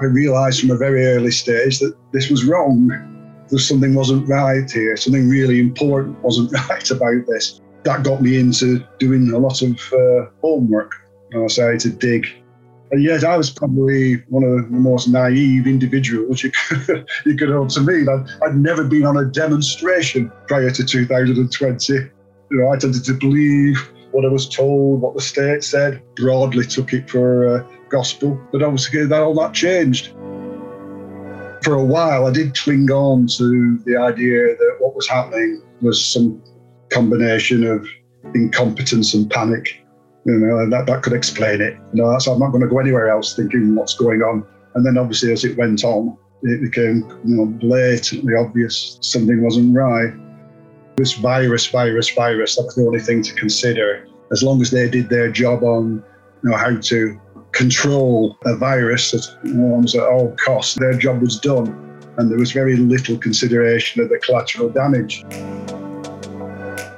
I realised from a very early stage that this was wrong. That something wasn't right here. Something really important wasn't right about this. That got me into doing a lot of uh, homework. I started to dig. And yet, I was probably one of the most naive individuals you could, you could hold to me. I'd, I'd never been on a demonstration prior to 2020. You know, I tended to believe what I was told, what the state said, broadly took it for uh, gospel. But obviously, that all that changed. For a while, I did cling on to the idea that what was happening was some combination of incompetence and panic. You know, that, that could explain it. You know, I'm not going to go anywhere else thinking what's going on. And then obviously, as it went on, it became you know, blatantly obvious something wasn't right. This virus, virus, virus, that was the only thing to consider. As long as they did their job on you know, how to control a virus at, at all costs, their job was done. And there was very little consideration of the collateral damage.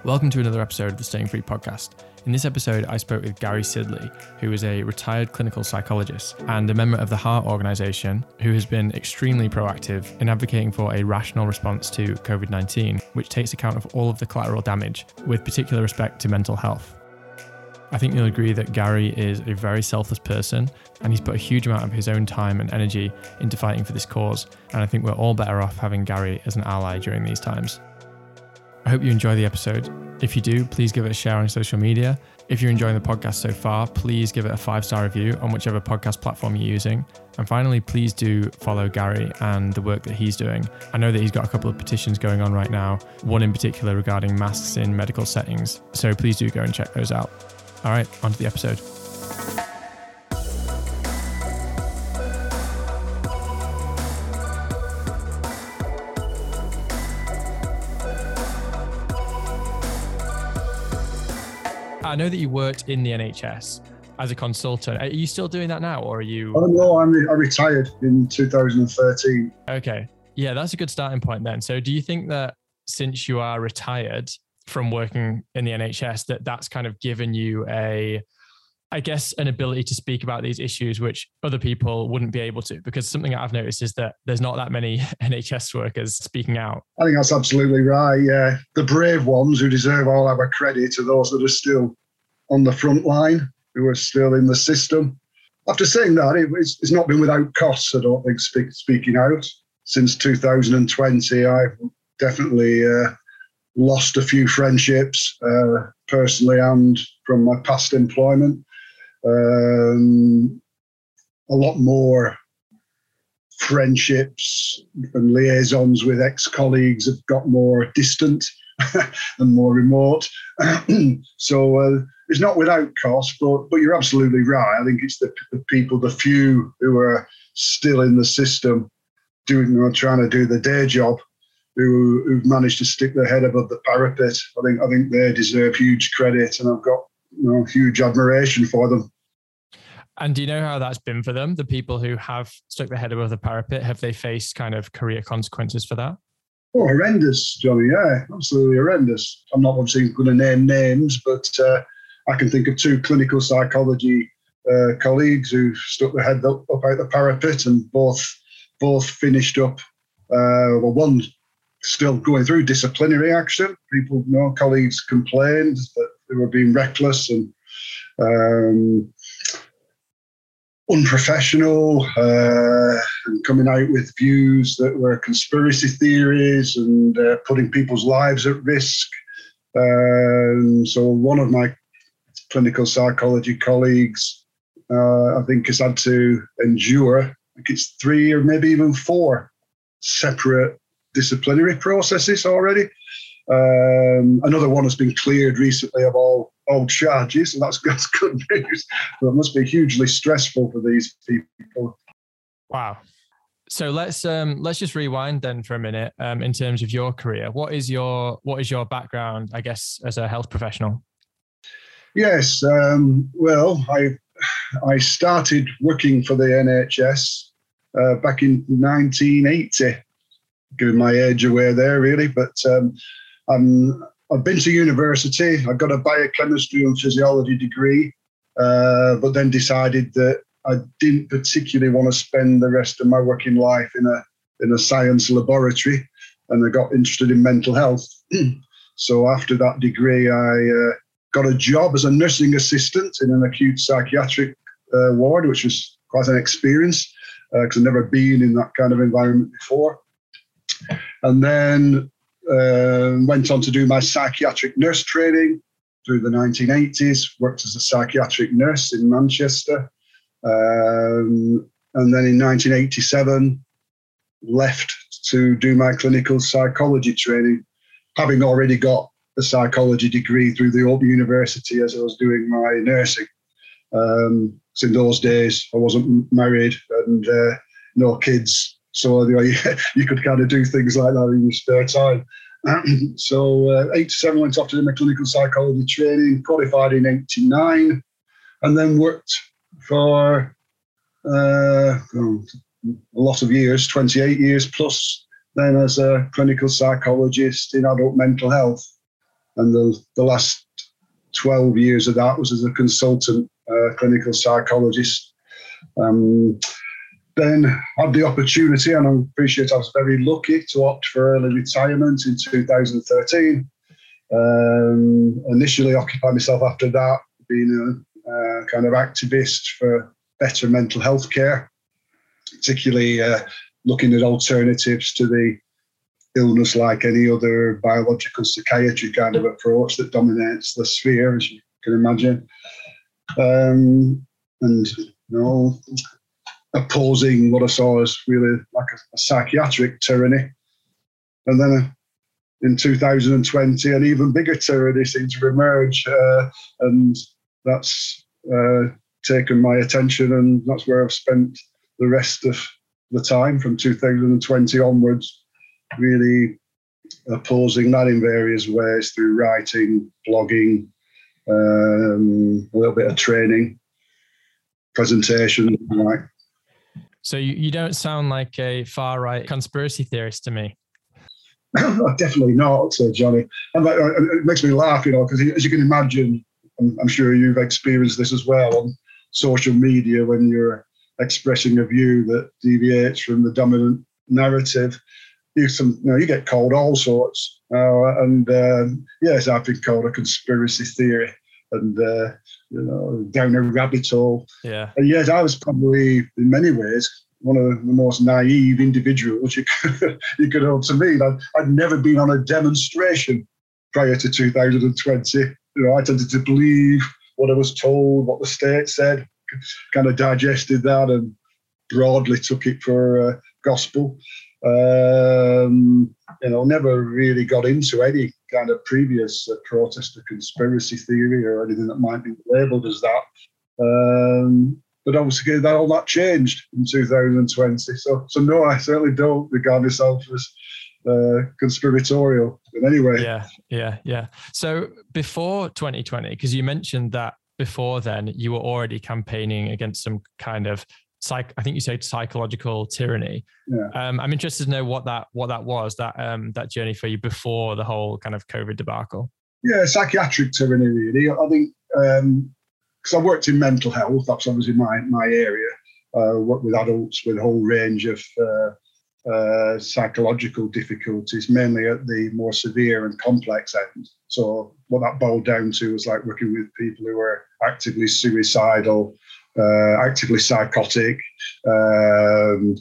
Welcome to another episode of the Staying Free podcast. In this episode, I spoke with Gary Sidley, who is a retired clinical psychologist and a member of the HART Organization, who has been extremely proactive in advocating for a rational response to COVID 19, which takes account of all of the collateral damage, with particular respect to mental health. I think you'll agree that Gary is a very selfless person and he's put a huge amount of his own time and energy into fighting for this cause. And I think we're all better off having Gary as an ally during these times. I hope you enjoy the episode. If you do, please give it a share on social media. If you're enjoying the podcast so far, please give it a five star review on whichever podcast platform you're using. And finally, please do follow Gary and the work that he's doing. I know that he's got a couple of petitions going on right now, one in particular regarding masks in medical settings. So please do go and check those out. All right, on to the episode. I know that you worked in the NHS as a consultant. Are you still doing that now, or are you? Oh no, I'm re- I retired in 2013. Okay, yeah, that's a good starting point then. So, do you think that since you are retired from working in the NHS, that that's kind of given you a I guess an ability to speak about these issues which other people wouldn't be able to because something I've noticed is that there's not that many NHS workers speaking out. I think that's absolutely right. Yeah, the brave ones who deserve all our credit are those that are still on the front line, who are still in the system. After saying that, it, it's, not been without costs. I don't think speak, speaking out since 2020. I've definitely uh, lost a few friendships uh, personally and from my past employment um, a lot more friendships and liaisons with ex-colleagues have got more distant and more remote. so uh, it's not without cost, but but you're absolutely right. I think it's the, the people, the few who are still in the system, doing or trying to do the day job, who who've managed to stick their head above the parapet. I think I think they deserve huge credit, and I've got you know, huge admiration for them. And do you know how that's been for them? The people who have stuck their head above the parapet, have they faced kind of career consequences for that? Oh, horrendous, Johnny. Yeah, absolutely horrendous. I'm not obviously going to name names, but uh, I can think of two clinical psychology uh, colleagues who stuck their head up, up, out the parapet and both both finished up. Uh, well, one still going through disciplinary action. People, you know, colleagues complained that they were being reckless and um, unprofessional uh, and coming out with views that were conspiracy theories and uh, putting people's lives at risk. Um, so one of my clinical psychology colleagues, uh, I think, has had to endure, I think it's three or maybe even four separate disciplinary processes already. Um, another one has been cleared recently of all old charges, and that's, that's good news. But it must be hugely stressful for these people. Wow. So let's um, let's just rewind then for a minute um, in terms of your career. What is your what is your background? I guess as a health professional. Yes. Um, well, I I started working for the NHS uh, back in 1980. Giving my age away there, really, but um, I'm I've been to university. I got a biochemistry and physiology degree, uh, but then decided that I didn't particularly want to spend the rest of my working life in a in a science laboratory, and I got interested in mental health. so after that degree, I uh, got a job as a nursing assistant in an acute psychiatric uh, ward, which was quite an experience because uh, I'd never been in that kind of environment before. And then uh, went on to do my psychiatric nurse training through the 1980s, worked as a psychiatric nurse in Manchester. Um, and then in 1987, left to do my clinical psychology training, having already got a psychology degree through the Open University as I was doing my nursing. Um, so in those days, I wasn't married and uh, no kids, so you, you, could kind of do things like that in your spare time. so uh, 87 went off to do my clinical psychology training, qualified in 89, and then worked for uh, oh, a lot of years, 28 years plus, then as a clinical psychologist in adult mental health. And the, the last 12 years of that was as a consultant uh, clinical psychologist. Um, then had the opportunity, and I appreciate I was very lucky to opt for early retirement in 2013. Um, initially occupied myself after that, being a, a kind of activist for better mental health care, particularly uh, looking at alternatives to the illness like any other biological psychiatry kind of approach that dominates the sphere, as you can imagine. Um, and you know, opposing what I saw as really like a, a psychiatric tyranny. And then uh, in 2020, an even bigger tyranny seemed to emerge, uh, and that's uh, taken my attention, and that's where I've spent the rest of the time from 2020 onwards, really opposing that in various ways through writing, blogging, um, a little bit of training, presentation, like so you, you don't sound like a far right conspiracy theorist to me. Definitely not, uh, Johnny. And uh, it makes me laugh, you know, because as you can imagine, I'm, I'm, sure you've experienced this as well on social media when you're expressing a view that deviates from the dominant narrative. You, some, you know, you get called all sorts. Uh, and um, yes, I've been called a conspiracy theory and uh, you know, down a rabbit hole. Yeah. And yes, I was probably in many ways one of the most naive individuals you could, you could hope to meet. I'd, I'd never been on a demonstration prior to 2020. You know, I tended to believe what I was told, what the state said, kind of digested that and broadly took it for uh, gospel. Um, you know, never really got into any kind of previous uh, protest or conspiracy theory or anything that might be labelled as that. Um, but obviously, that all that changed in 2020. So, so no, I certainly don't regard myself as uh, conspiratorial in any way. Yeah, yeah, yeah. So before 2020, because you mentioned that before then you were already campaigning against some kind of psych I think you said psychological tyranny. Yeah. Um, I'm interested to know what that what that was that um, that journey for you before the whole kind of COVID debacle. Yeah, psychiatric tyranny really. I think because um, I worked in mental health, that's obviously my my area. Uh, worked with adults with a whole range of uh, uh, psychological difficulties, mainly at the more severe and complex end. So what that boiled down to was like working with people who were actively suicidal, actively psychotic, um,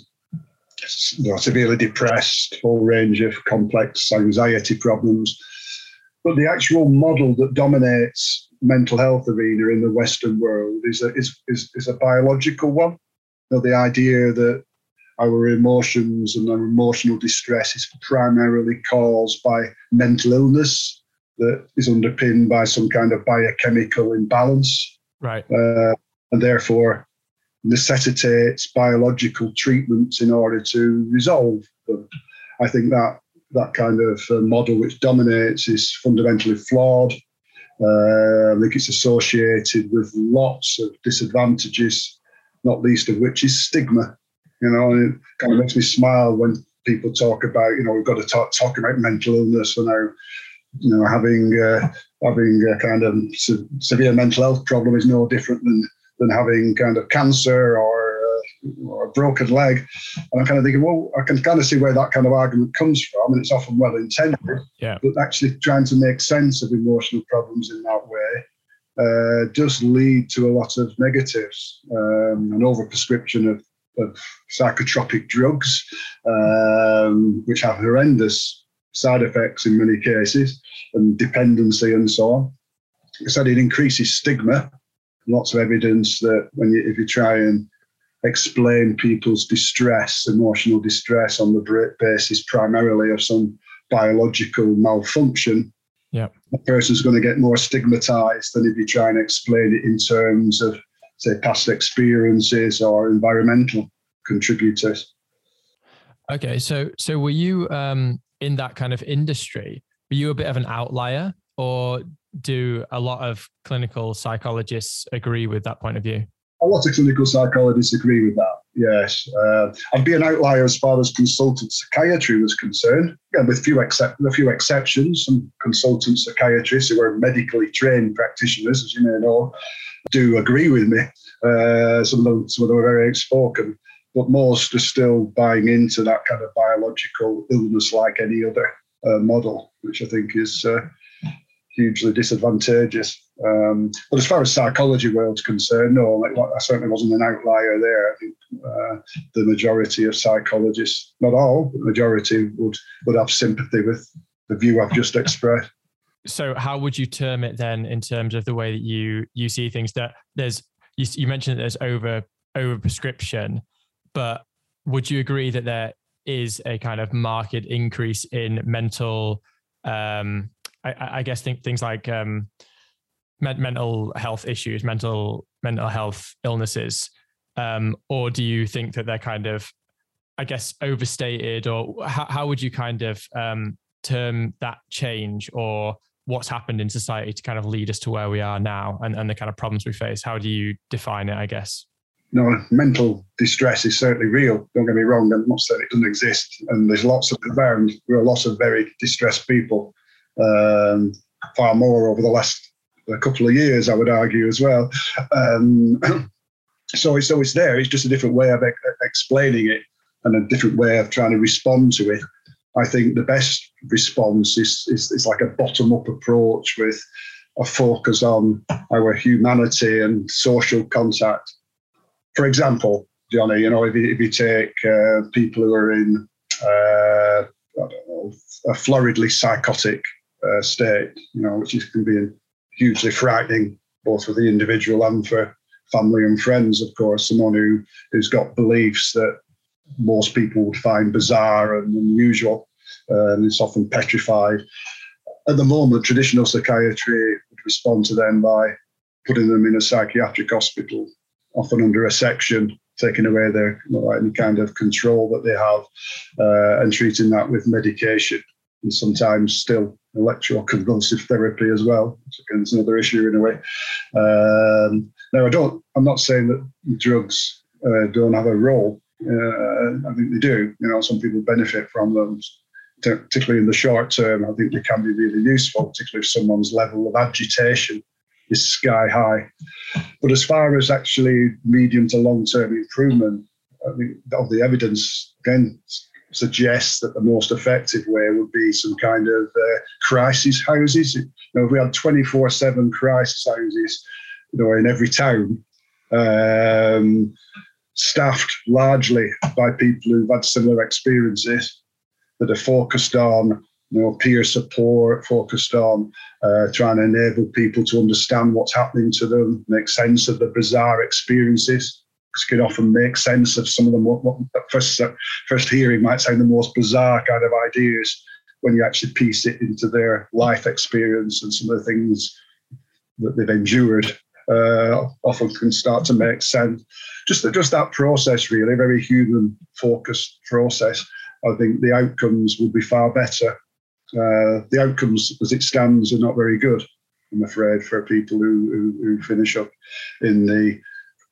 you know, severely depressed, whole range of complex anxiety problems. But the actual model that dominates mental health arena in the Western world is a, is, is, is a biological one. You know, the idea that our emotions and our emotional distress is primarily caused by mental illness that is underpinned by some kind of biochemical imbalance. Right. Uh, and therefore necessitates biological treatments in order to resolve them. I think that that kind of uh, model which dominates is fundamentally flawed. Uh, I think it's associated with lots of disadvantages, not least of which is stigma. You know, and it kind of makes me smile when people talk about, you know, we've got to talk, talk about mental illness and how, you know, having uh, having a kind of severe mental health problem is no different than than having kind of cancer or, uh, or a broken leg. And I'm kind of thinking, well, I can kind of see where that kind of argument comes from, and it's often well intended. Yeah. But actually trying to make sense of emotional problems in that way uh, does lead to a lot of negatives. Um, an overprescription of, of psychotropic drugs, um, which have horrendous side effects in many cases, and dependency and so on. I said it increases stigma. Lots of evidence that when you, if you try and explain people's distress, emotional distress, on the basis primarily of some biological malfunction, yeah. the person's going to get more stigmatized than if you try and explain it in terms of, say, past experiences or environmental contributors. Okay, so so were you um, in that kind of industry? Were you a bit of an outlier, or do a lot of clinical psychologists agree with that point of view? A lot of clinical psychologists agree with that. Yes, uh, I'd be an outlier as far as consultant psychiatry was concerned. Yeah, with few except a few exceptions, some consultant psychiatrists who are medically trained practitioners, as you may know, do agree with me. Uh, some of them, some of them are very outspoken, but most are still buying into that kind of biological illness, like any other uh, model, which I think is uh, hugely disadvantageous. Um, but as far as psychology world's concerned, no, like, I certainly wasn't an outlier there. I think uh, the majority of psychologists, not all, but the majority would would have sympathy with the view I've just expressed. So, how would you term it then, in terms of the way that you you see things? That there's you, you mentioned that there's over over prescription, but would you agree that there is a kind of market increase in mental um, I, I guess think things like um, mental health issues, mental mental health illnesses, um, or do you think that they're kind of, I guess, overstated, or how, how would you kind of um, term that change, or what's happened in society to kind of lead us to where we are now, and, and the kind of problems we face? How do you define it? I guess. No, mental distress is certainly real. Don't get me wrong. I'm not saying it doesn't exist, and there's lots of around. There are lots of very distressed people um, far more over the last couple of years, I would argue as well. Um, so, it's, so it's there. It's just a different way of explaining it and a different way of trying to respond to it. I think the best response is, is, is like a bottom up approach with a focus on our humanity and social contact. For example, Johnny, you know, if you, if you take uh, people who are in, uh, know, a floridly psychotic uh, state, you know, which is, can be hugely frightening both for the individual and for family and friends, of course. Someone who, who's got beliefs that most people would find bizarre and unusual, uh, and it's often petrified. At the moment, traditional psychiatry would respond to them by putting them in a psychiatric hospital, often under a section, taking away their you know, any kind of control that they have, uh, and treating that with medication and sometimes still electroconvulsive therapy as well. It's another issue in a way. Um, now, I don't. I'm not saying that drugs uh, don't have a role. Uh, I think they do. You know, some people benefit from them, particularly in the short term. I think they can be really useful, particularly if someone's level of agitation is sky high. But as far as actually medium to long term improvement, I think of the evidence again suggests that the most effective way would be some kind of uh, crisis houses. You know, if we had 24 7 crisis houses you know, in every town, um, staffed largely by people who've had similar experiences that are focused on you know, peer support, focused on uh, trying to enable people to understand what's happening to them, make sense of the bizarre experiences can often make sense of some of them. What, what first first hearing might sound the most bizarre kind of ideas when you actually piece it into their life experience and some of the things that they've endured. Uh, often can start to make sense. Just that, just that process, really, very human focused process. I think the outcomes would be far better. Uh, the outcomes, as it stands, are not very good. I'm afraid for people who, who, who finish up in the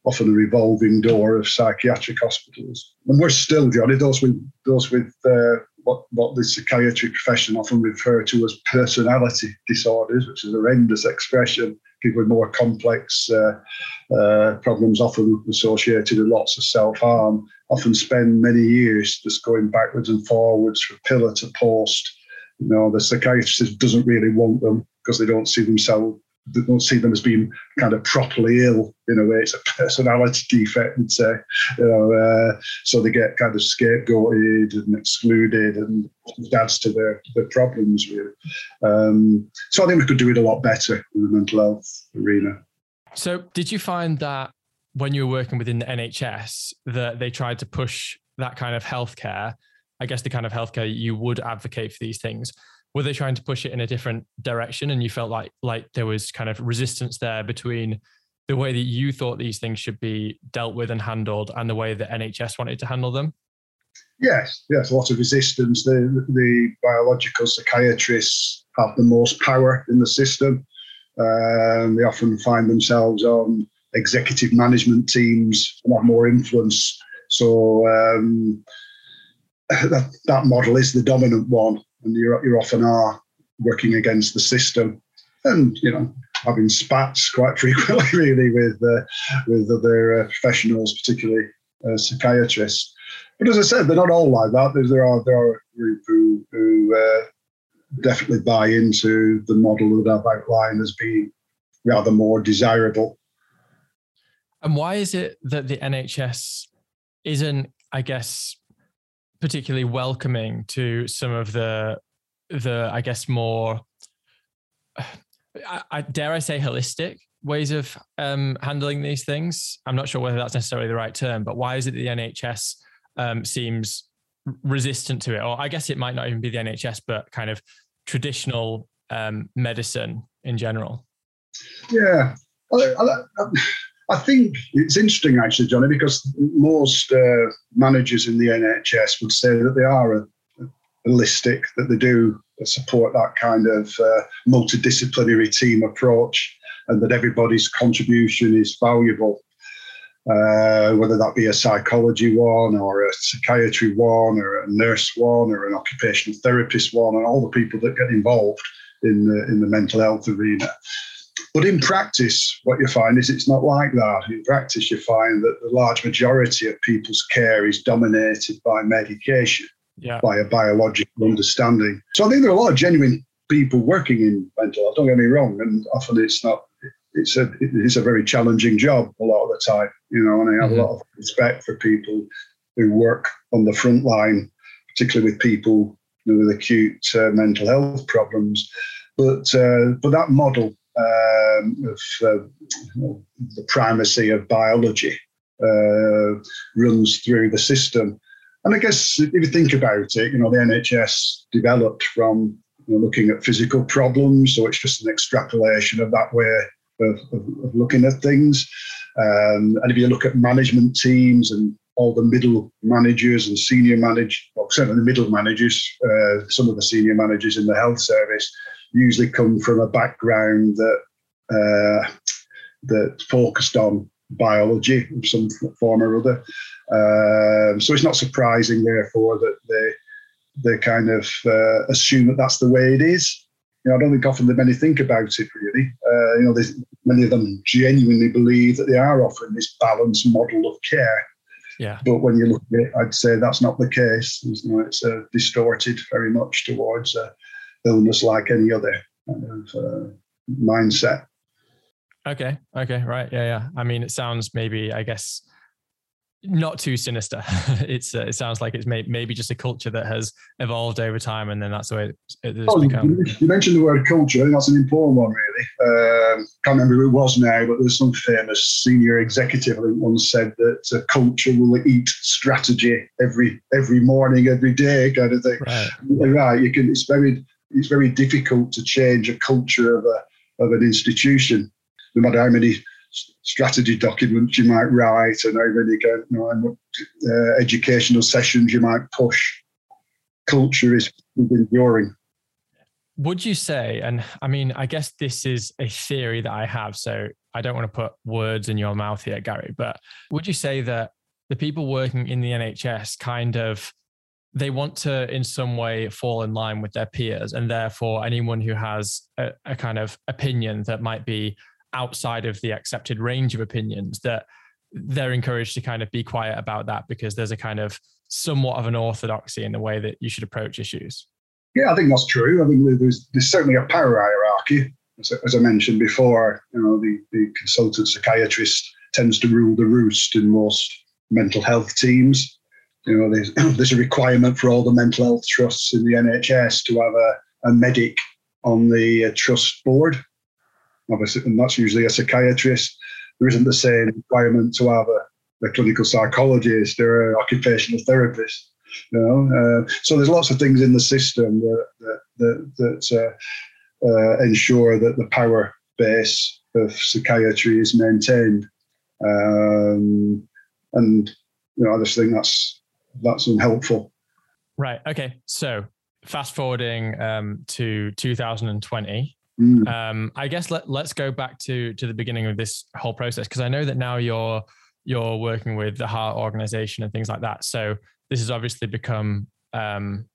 often a revolving door of psychiatric hospitals. And we're still, Johnny, those with those with uh, what what the psychiatry profession often refer to as personality disorders, which is a horrendous expression. people with more complex uh, uh, problems, often associated with lots of self harm, often spend many years just going backwards and forwards from pillar to post. You know, the psychiatrist doesn't really want them because they don't see themselves don't see them as being kind of properly ill in a way. It's a personality defect, would say, you know, uh, so they get kind of scapegoated and excluded, and adds to their their problems. Really, um, so I think we could do it a lot better in the mental health arena. So, did you find that when you were working within the NHS that they tried to push that kind of healthcare? I guess the kind of healthcare you would advocate for these things were they trying to push it in a different direction and you felt like like there was kind of resistance there between the way that you thought these things should be dealt with and handled and the way that NHS wanted to handle them? Yes, yes, a lot of resistance. The the biological psychiatrists have the most power in the system. Um, they often find themselves on executive management teams and have more influence. So um, that that model is the dominant one and you you often are working against the system, and you know having spats quite frequently, really, with uh, with other uh, professionals, particularly uh, psychiatrists. But as I said, they're not all like that. There, there are there are a group who who uh, definitely buy into the model that I've outlined as being rather more desirable. And why is it that the NHS isn't, I guess, particularly welcoming to some of the the I guess more I, I, dare I say holistic ways of um, handling these things. I'm not sure whether that's necessarily the right term, but why is it the NHS um, seems resistant to it? Or I guess it might not even be the NHS, but kind of traditional um, medicine in general. Yeah. I, I, I think it's interesting, actually, Johnny, because most uh, managers in the NHS would say that they are holistic, that they do support that kind of uh, multidisciplinary team approach, and that everybody's contribution is valuable. Uh, whether that be a psychology one or a psychiatry one or a nurse one or an occupational therapist one and all the people that get involved in the, in the mental health arena. But in practice, what you find is it's not like that. In practice, you find that the large majority of people's care is dominated by medication, yeah. by a biological understanding. So I think there are a lot of genuine people working in mental health. Don't get me wrong, and often it's not. It's a it's a very challenging job a lot of the time, you know. And I have mm-hmm. a lot of respect for people who work on the front line, particularly with people you know, with acute uh, mental health problems. But uh, but that model um, of uh, the primacy of biology uh, runs through the system. And I guess if you think about it, you know, the NHS developed from you know, looking at physical problems, so it's just an extrapolation of that way of, of, of looking at things. Um, and if you look at management teams and all the middle managers and senior managers, well, certainly the middle managers, uh, some of the senior managers in the health service, usually come from a background that uh, focused on biology of some form or other. Um, so it's not surprising, therefore, that they they kind of uh, assume that that's the way it is. You know, I don't think often that many think about it really. Uh, you know, many of them genuinely believe that they are offering this balanced model of care. Yeah. But when you look at it, I'd say that's not the case. You know, it's uh, distorted very much towards uh, illness like any other kind of uh, mindset. Okay. Okay. Right. Yeah. Yeah. I mean, it sounds maybe, I guess, not too sinister. it's uh, it sounds like it's may, maybe just a culture that has evolved over time, and then that's the way it, has oh, become. You mentioned the word culture. I think that's an important one, really. Um, can't remember who it was now, but there's some famous senior executive think once said that uh, culture will eat strategy every every morning, every day, kind of thing. Right. right. You can. It's very it's very difficult to change a culture of a of an institution, no matter how many strategy documents you might write and how many you know, uh, educational sessions you might push. Culture is enduring. Would you say, and I mean, I guess this is a theory that I have, so I don't want to put words in your mouth here, Gary, but would you say that the people working in the NHS kind of they want to in some way fall in line with their peers and therefore anyone who has a, a, kind of opinion that might be outside of the accepted range of opinions that they're encouraged to kind of be quiet about that because there's a kind of somewhat of an orthodoxy in the way that you should approach issues. Yeah, I think that's true. I think there's, there's certainly a power hierarchy. As, as I mentioned before, you know, the, the consultant psychiatrist tends to rule the roost in most mental health teams. You know, there's, there's a requirement for all the mental health trusts in the NHS to have a, a medic on the uh, trust board. Obviously, and that's usually a psychiatrist. There isn't the same requirement to have a, a clinical psychologist or an occupational therapist. You know, uh, so there's lots of things in the system that that that, that uh, uh, ensure that the power base of psychiatry is maintained. Um, and you know, I just think that's that's unhelpful. Right. Okay. So fast forwarding um, to 2020. Mm. Um, I guess let, let's go back to to the beginning of this whole process because I know that now you're you're working with the HART Organization and things like that. So this has obviously become um,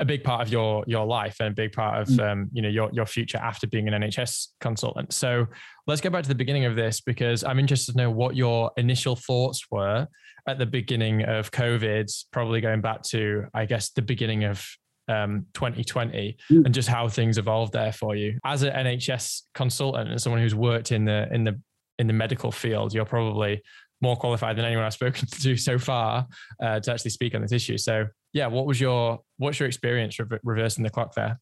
a big part of your your life and a big part of mm. um, you know your your future after being an NHS consultant. So let's go back to the beginning of this because I'm interested to know what your initial thoughts were at the beginning of COVID, probably going back to I guess the beginning of um, 2020 mm. and just how things evolved there for you as an NHS consultant and someone who's worked in the in the in the medical field. You're probably more qualified than anyone I've spoken to so far uh, to actually speak on this issue. So, yeah, what was your what's your experience re- reversing the clock there?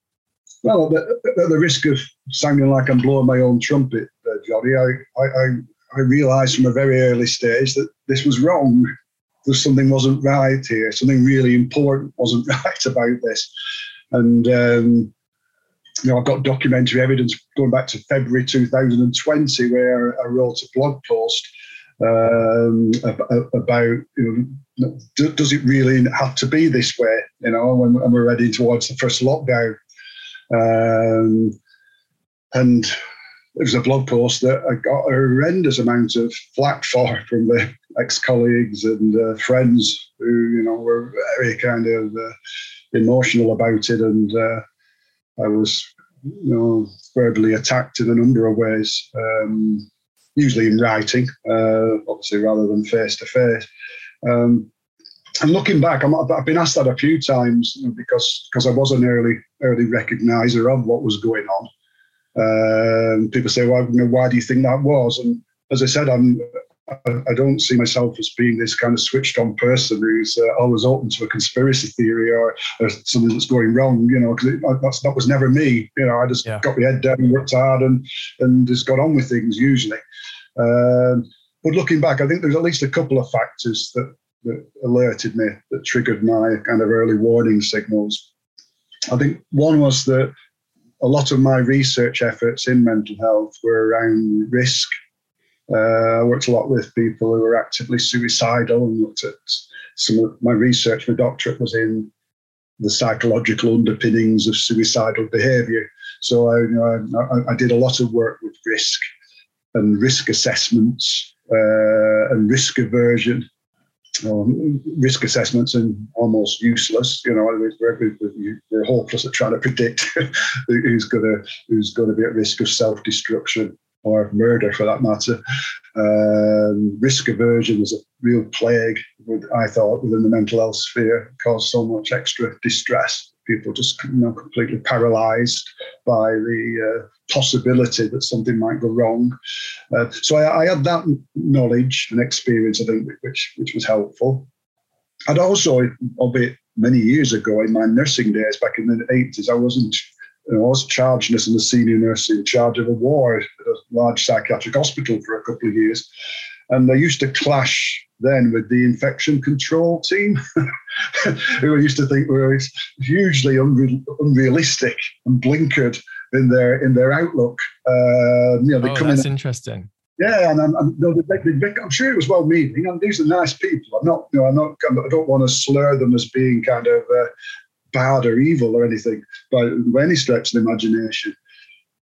Well, at the risk of sounding like I'm blowing my own trumpet, uh, Johnny, I, I, I realised from a very early stage that this was wrong. Something wasn't right here. Something really important wasn't right about this, and um, you know, I've got documentary evidence going back to February 2020 where I wrote a blog post um, about you know, does it really have to be this way? You know, when, when we're heading towards the first lockdown, um, and was a blog post that I got a horrendous amount of flack for from the ex-colleagues and uh, friends who you know were very kind of uh, emotional about it, and uh, I was you know verbally attacked in a number of ways. Um, usually in writing, uh, obviously rather than face to face. And looking back, i have been asked that a few times because because I was an early early recognizer of what was going on. Um, people say, "Well, why do you think that was?" And as I said, I'm I, don't see myself as being this kind of switched on person who's uh, always open to a conspiracy theory or, or something that's going wrong, you know, because that was never me. You know, I just yeah. got my head down, worked hard, and, and just got on with things usually. Um, but looking back, I think there's at least a couple of factors that, that alerted me, that triggered my kind of early warning signals. I think one was that a lot of my research efforts in mental health were around risk uh, I worked a lot with people who were actively suicidal and looked at some of my research. My doctorate was in the psychological underpinnings of suicidal behaviour. So I, you know, I, I, did a lot of work with risk and risk assessments uh, and risk aversion. Um, risk assessments are almost useless. You know, we're, we're hopeless at trying to predict who's going to who's going to be at risk of self destruction or murder for that matter. Um, risk aversion was a real plague, I thought, within the mental health sphere, it caused so much extra distress. People just you know, completely paralyzed by the uh, possibility that something might go wrong. Uh, so I, I, had that knowledge and experience, I think, which, which was helpful. I'd also, albeit many years ago in my nursing days back in the 80s, I wasn't I was charged as a senior nurse in charge of a ward at a large psychiatric hospital for a couple of years. And they used to clash then with the infection control team, who I used to think were hugely unre- unrealistic and blinkered in their in their outlook. Uh, you know, they oh, come that's in, interesting. Yeah, and, and, and no, they, they, they, I'm sure it was well meaning, and these are nice people. I'm not, you know, I'm not, I don't want to slur them as being kind of uh, bad or evil or anything by, by any stretch of the imagination.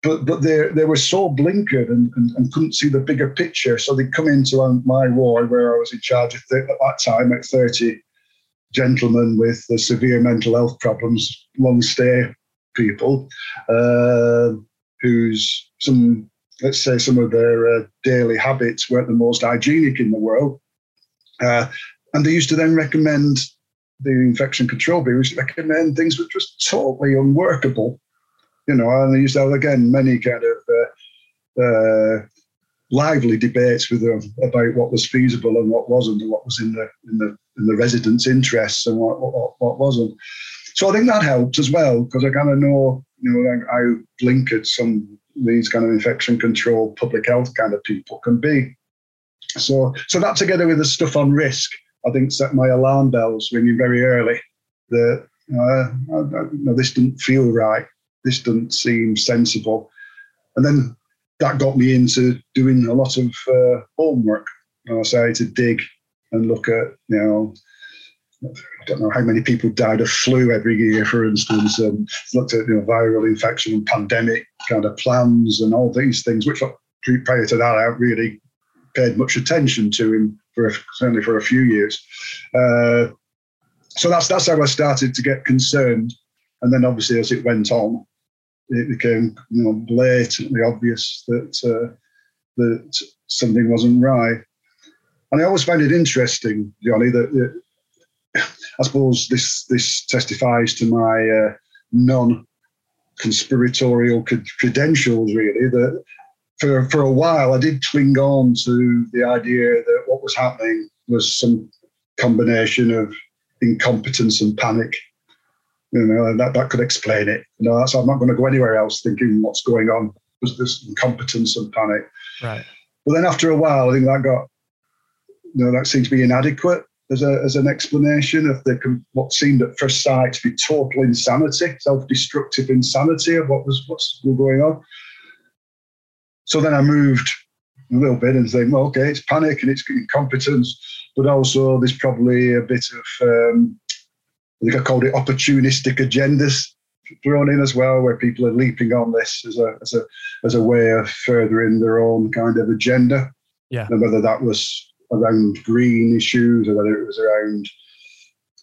But but they they were so blinkered and, and, and, couldn't see the bigger picture. So they'd come into my ward where I was in charge of th- at that time at 30 gentlemen with the severe mental health problems, long stay people, uh, whose some let's say some of their uh, daily habits weren't the most hygienic in the world. Uh, and they used to then recommend the infection control bureau used to recommend things which was totally unworkable. You know, and they used to have again many kind of uh, uh, lively debates with them about what was feasible and what wasn't, and what was in the in the in the residents' interests and what what, what wasn't. So I think that helped as well because I kind of know you know how blinkered some these kind of infection control, public health kind of people can be. So so that together with the stuff on risk, I think set my alarm bells ringing very early. That uh, I, I, no, this didn't feel right. This didn't seem sensible. And then that got me into doing a lot of uh, homework. I started to dig and look at, you know, I don't know how many people died of flu every year, for instance, and looked at you know, viral infection and pandemic kind of plans and all these things, which prior to that I really paid much attention to him for certainly for a few years. Uh, so that's that's how I started to get concerned, and then obviously as it went on, it became you know blatantly obvious that uh, that something wasn't right. And I always find it interesting, Johnny, that, I suppose this this testifies to my uh, non-conspiratorial credentials, really. That for for a while I did cling on to the idea that what was happening was some combination of incompetence and panic. You know, that, that could explain it. You know, so I'm not going to go anywhere else thinking what's going on was this incompetence and panic. Right. But then after a while, I think that got, you know, that seemed to be inadequate as, a, as an explanation of the what seemed at first sight to be total insanity, self-destructive insanity of what was what's going on. So then I moved a little bit and saying, well, okay, it's panic and it's incompetence, but also there's probably a bit of, um, I think I called it opportunistic agendas thrown in as well, where people are leaping on this as a as a as a way of furthering their own kind of agenda. Yeah. And whether that was around green issues or whether it was around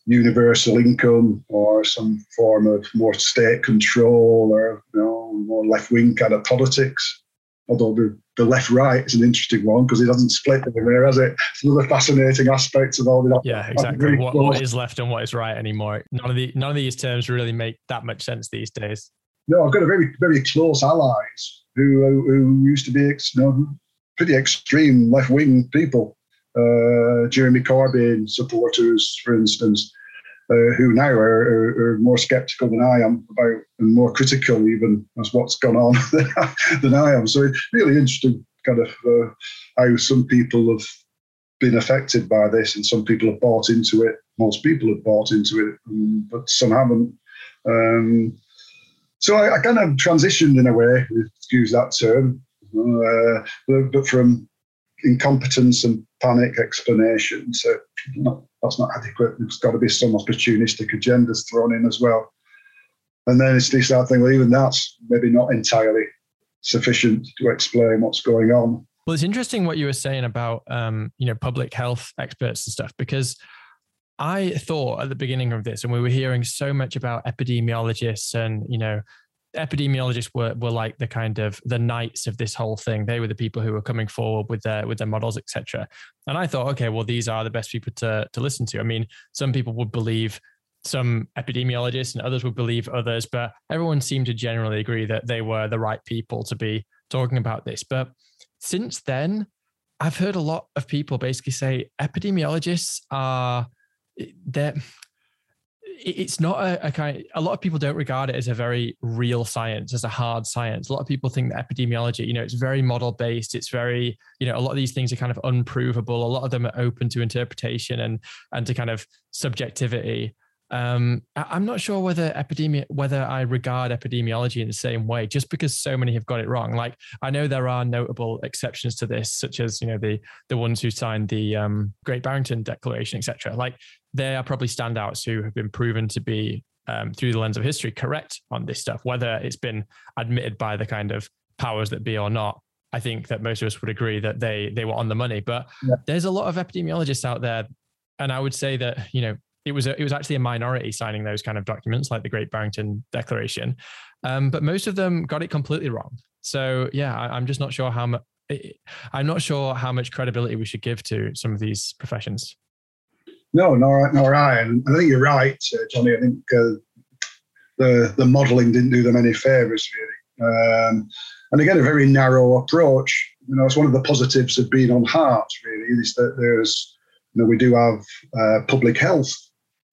universal income or some form of more state control or you know more left wing kind of politics. Although the, the left right is an interesting one because it doesn't split anywhere, has it? It's another fascinating aspect of all the yeah, exactly. What, what is left and what is right anymore? None of the none of these terms really make that much sense these days. No, I've got a very very close allies who who used to be you know, pretty extreme left wing people uh, Jeremy Corbyn supporters, for instance, uh, who now are, are, are, more sceptical than I am about and more critical even as what's gone on than I am. So it's really interesting kind of uh, how some people have been affected by this and some people have bought into it. Most people have bought into it, um, but some haven't. Um, so I, I, kind of transitioned in a way, excuse that term, uh, but from incompetence and panic explanation. So that's not adequate. There's got to be some opportunistic agendas thrown in as well. And then it's this other thing, well, even that's maybe not entirely sufficient to explain what's going on. Well, it's interesting what you were saying about, um, you know, public health experts and stuff, because I thought at the beginning of this, and we were hearing so much about epidemiologists and, you know, epidemiologists were were like the kind of the knights of this whole thing. They were the people who were coming forward with their with their models, etc. And I thought, okay, well, these are the best people to to listen to. I mean, some people would believe some epidemiologists and others would believe others, but everyone seemed to generally agree that they were the right people to be talking about this. But since then, I've heard a lot of people basically say epidemiologists are they're it's not a, a, kind. A lot of people don't regard it as a very real science, as a hard science. A lot of people think that epidemiology, you know, it's very model based. It's very, you know, a lot of these things are kind of unprovable. A lot of them are open to interpretation and and to kind of subjectivity. Um, I, am not sure whether epidemi- whether I regard epidemiology in the same way, just because so many have got it wrong. Like I know there are notable exceptions to this, such as you know the the ones who signed the um, Great Barrington Declaration, etc. Like they are probably standouts who have been proven to be um, through the lens of history correct on this stuff, whether it's been admitted by the kind of powers that be or not. I think that most of us would agree that they they were on the money. But yeah. there's a lot of epidemiologists out there, and I would say that you know it was a, it was actually a minority signing those kind of documents, like the Great Barrington Declaration. Um, but most of them got it completely wrong. So yeah, I, am just not sure how much. I'm not sure how much credibility we should give to some of these professions. No, nor, nor I. And I think you're right, uh, Jonny. I think uh, the the modelling didn't do them any favours, really. Um, and again, a very narrow approach. You know, it's one of the positives of being on HART, really, is that there's, you know, we do have uh, public health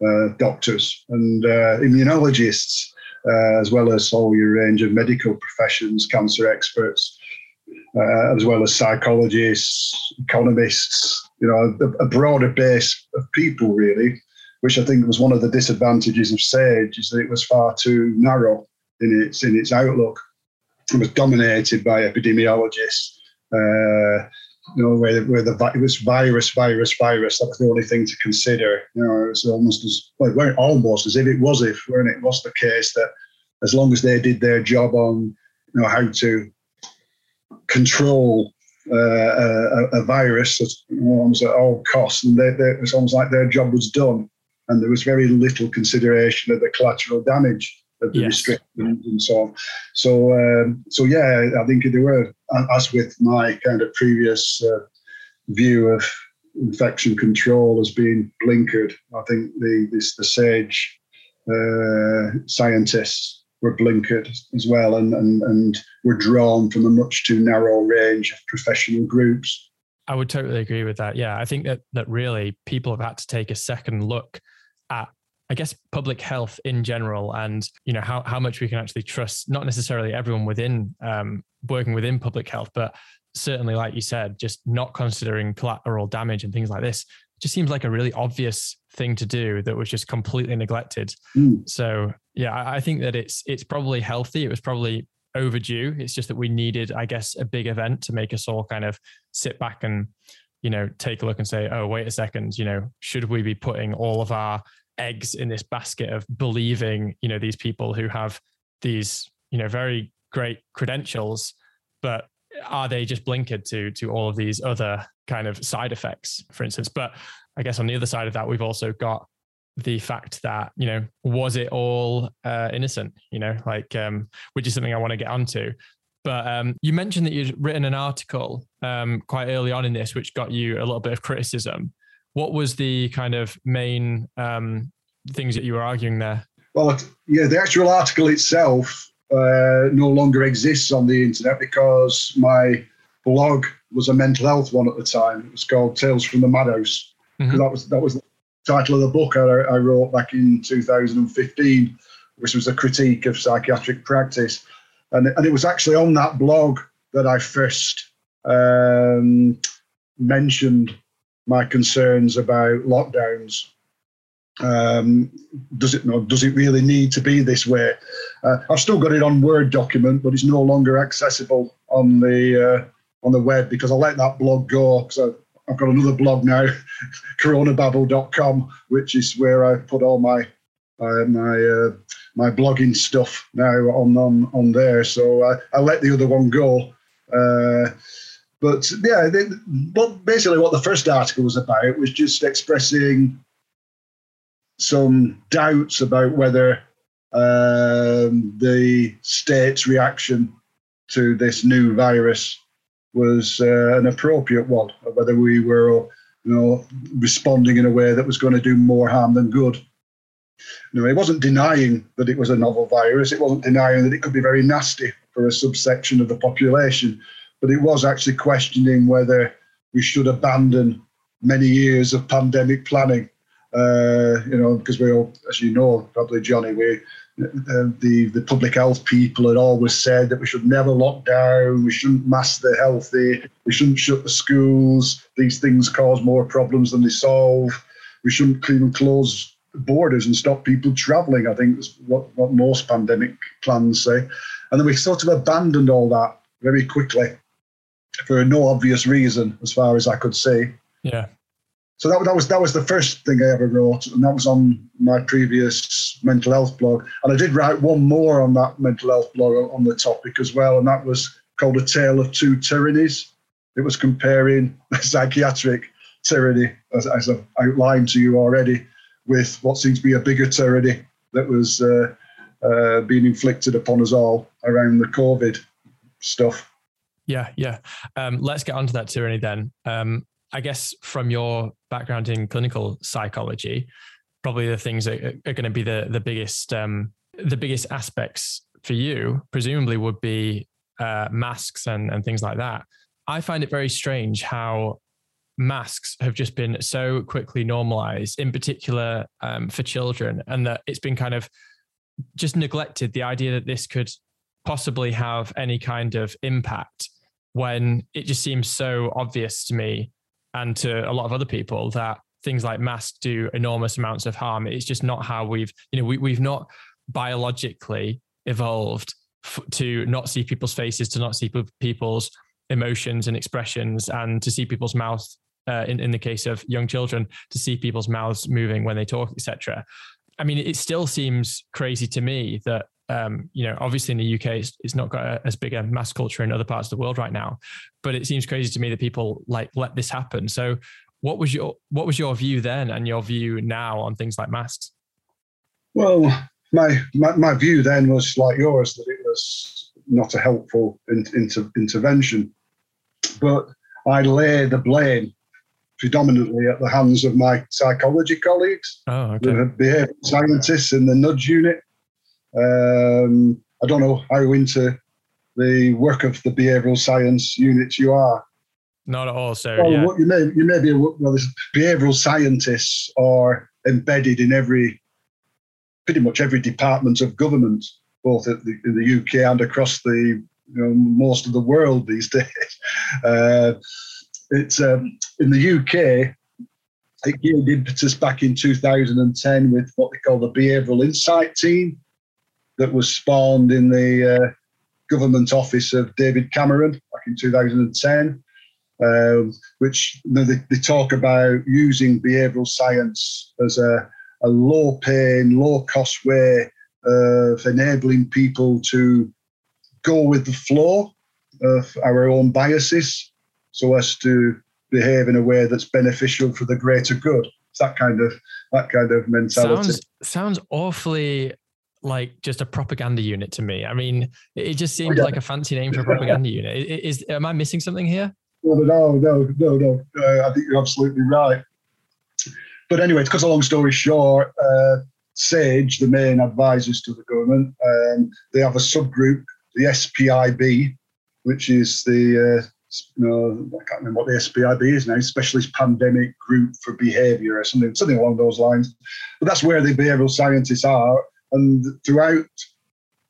uh, doctors and uh, immunologists, uh, as well as all your range of medical professions, cancer experts, as well as psychologists, economists, you know, a, a, broader base of people really, which I think was one of the disadvantages of SAGE is that it was far too narrow in its in its outlook. It was dominated by epidemiologists. Uh, you know, where, where the it was virus, virus, virus. That was the only thing to consider. You know, it was almost as well, almost as if it was if, when it was the case that as long as they did their job on, you know, how to control uh, a, a, virus almost at all costs, and they, they, it was almost like their job was done, and there was very little consideration of the collateral damage of the yes. restrictions and so on. So, um, so yeah, I think there were, as with my kind of previous uh, view of infection control as being blinkered, I think the this, the SAGE uh, scientists were blinkered as well and, and, and were drawn from a much too narrow range of professional groups. I would totally agree with that. Yeah, I think that that really people have had to take a second look at I guess public health in general, and you know how how much we can actually trust not necessarily everyone within um, working within public health, but certainly, like you said, just not considering collateral damage and things like this just seems like a really obvious thing to do that was just completely neglected. Mm. So yeah, I, I think that it's it's probably healthy. It was probably overdue. It's just that we needed, I guess, a big event to make us all kind of sit back and you know take a look and say, oh wait a second, you know, should we be putting all of our eggs in this basket of believing you know these people who have these you know very great credentials, but are they just blinkered to to all of these other kind of side effects, for instance? But I guess on the other side of that, we've also got the fact that you know was it all uh, innocent? You know, like um, which is something I want to get onto. But um, you mentioned that you'd written an article um, quite early on in this, which got you a little bit of criticism. What was the kind of main um, things that you were arguing there? Well, yeah, the actual article itself uh, no longer exists on the internet because my blog was a mental health one at the time. It was called Tales from the Madhouse. Mm-hmm. That was that was the title of the book I, I wrote back in 2015, which was a critique of psychiatric practice, and and it was actually on that blog that I first um, mentioned my concerns about lockdowns um, does it no, does it really need to be this way? Uh, I've still got it on Word document, but it's no longer accessible on the uh, on the web because I let that blog go. So I've got another blog now, coronababble.com, which is where I put all my uh, my uh, my blogging stuff now on on on there. So I, let the other one go. Uh, but yeah, but basically, what the first article was about was just expressing some doubts about whether um, the state's reaction to this new virus was uh, an appropriate one, whether we were, you know, responding in a way that was going to do more harm than good. You know, it wasn't denying that it was a novel virus. It wasn't denying that it could be very nasty for a subsection of the population, but it was actually questioning whether we should abandon many years of pandemic planning uh, you know, because we all, as you know, probably Jonny, we uh, the the public health people had always said that we should never lock down, we shouldn't mask the healthy, we shouldn't shut the schools. These things cause more problems than they solve. We shouldn't even close borders and stop people travelling. I think is what, what most pandemic plans say. And then we sort of abandoned all that very quickly for no obvious reason, as far as I could see. Yeah. So that, that was that was the first thing I ever wrote, and that was on my previous mental health blog. And I did write one more on that mental health blog on the topic as well, and that was called "A Tale of Two Tyrannies." It was comparing psychiatric tyranny, as, as I've outlined to you already, with what seems to be a bigger tyranny that was uh, uh, being inflicted upon us all around the COVID stuff. Yeah, yeah. Um, let's get onto that tyranny then. Um, I guess from your background in clinical psychology, probably the things that are, going to be the the biggest um, the biggest aspects for you, presumably, would be uh, masks and and things like that. I find it very strange how masks have just been so quickly normalized, in particular um, for children, and that it's been kind of just neglected. The idea that this could possibly have any kind of impact when it just seems so obvious to me and to a lot of other people that things like masks do enormous amounts of harm. It's just not how we've, you know, we, we've not biologically evolved f- to not see people's faces, to not see people's emotions and expressions, and to see people's mouth. Uh, in in the case of young children, to see people's mouths moving when they talk, etc. I mean, it still seems crazy to me that um, you know, obviously in the UK, it's, it's not got a, as big a mass culture in other parts of the world right now. But it seems crazy to me that people like let this happen. So, what was your what was your view then, and your view now on things like masks? Well, my my, my view then was like yours that it was not a helpful in, inter, intervention, but I lay the blame predominantly at the hands of my psychology colleagues, oh, okay. the behavioural scientists in the nudge unit um, I don't know how into the work of the behavioural science units you are. Not at all. sir. well, yeah. you may you may be well. Behavioural scientists are embedded in every, pretty much every department of government, both the, in the UK and across the you know, most of the world these days. Uh, it's um, in the UK. It gained impetus back in 2010 with what they call the Behavioural Insight Team, that was spawned in the uh, government office of David Cameron back in 2010, um, which you know, they, they, talk about using behavioural science as a, a low pain, low cost way of enabling people to go with the flow of our own biases so as to behave in a way that's beneficial for the greater good. It's that kind of that kind of mentality. Sounds sounds awfully like just a propaganda unit to me. I mean, it just seems like a fancy name for a propaganda unit. Is, is am I missing something here? No, no, no, no, no. Uh, I think you're absolutely right. But anyway, to cut a long story short, uh, SAGE, the main advisors to the government, um, they have a subgroup, the SPI-B, which is the uh, you know, I can't remember what the SPI-B is now, Specialist Pandemic Group for Behaviour or something, something along those lines. But that's where the behavioural scientists are. And throughout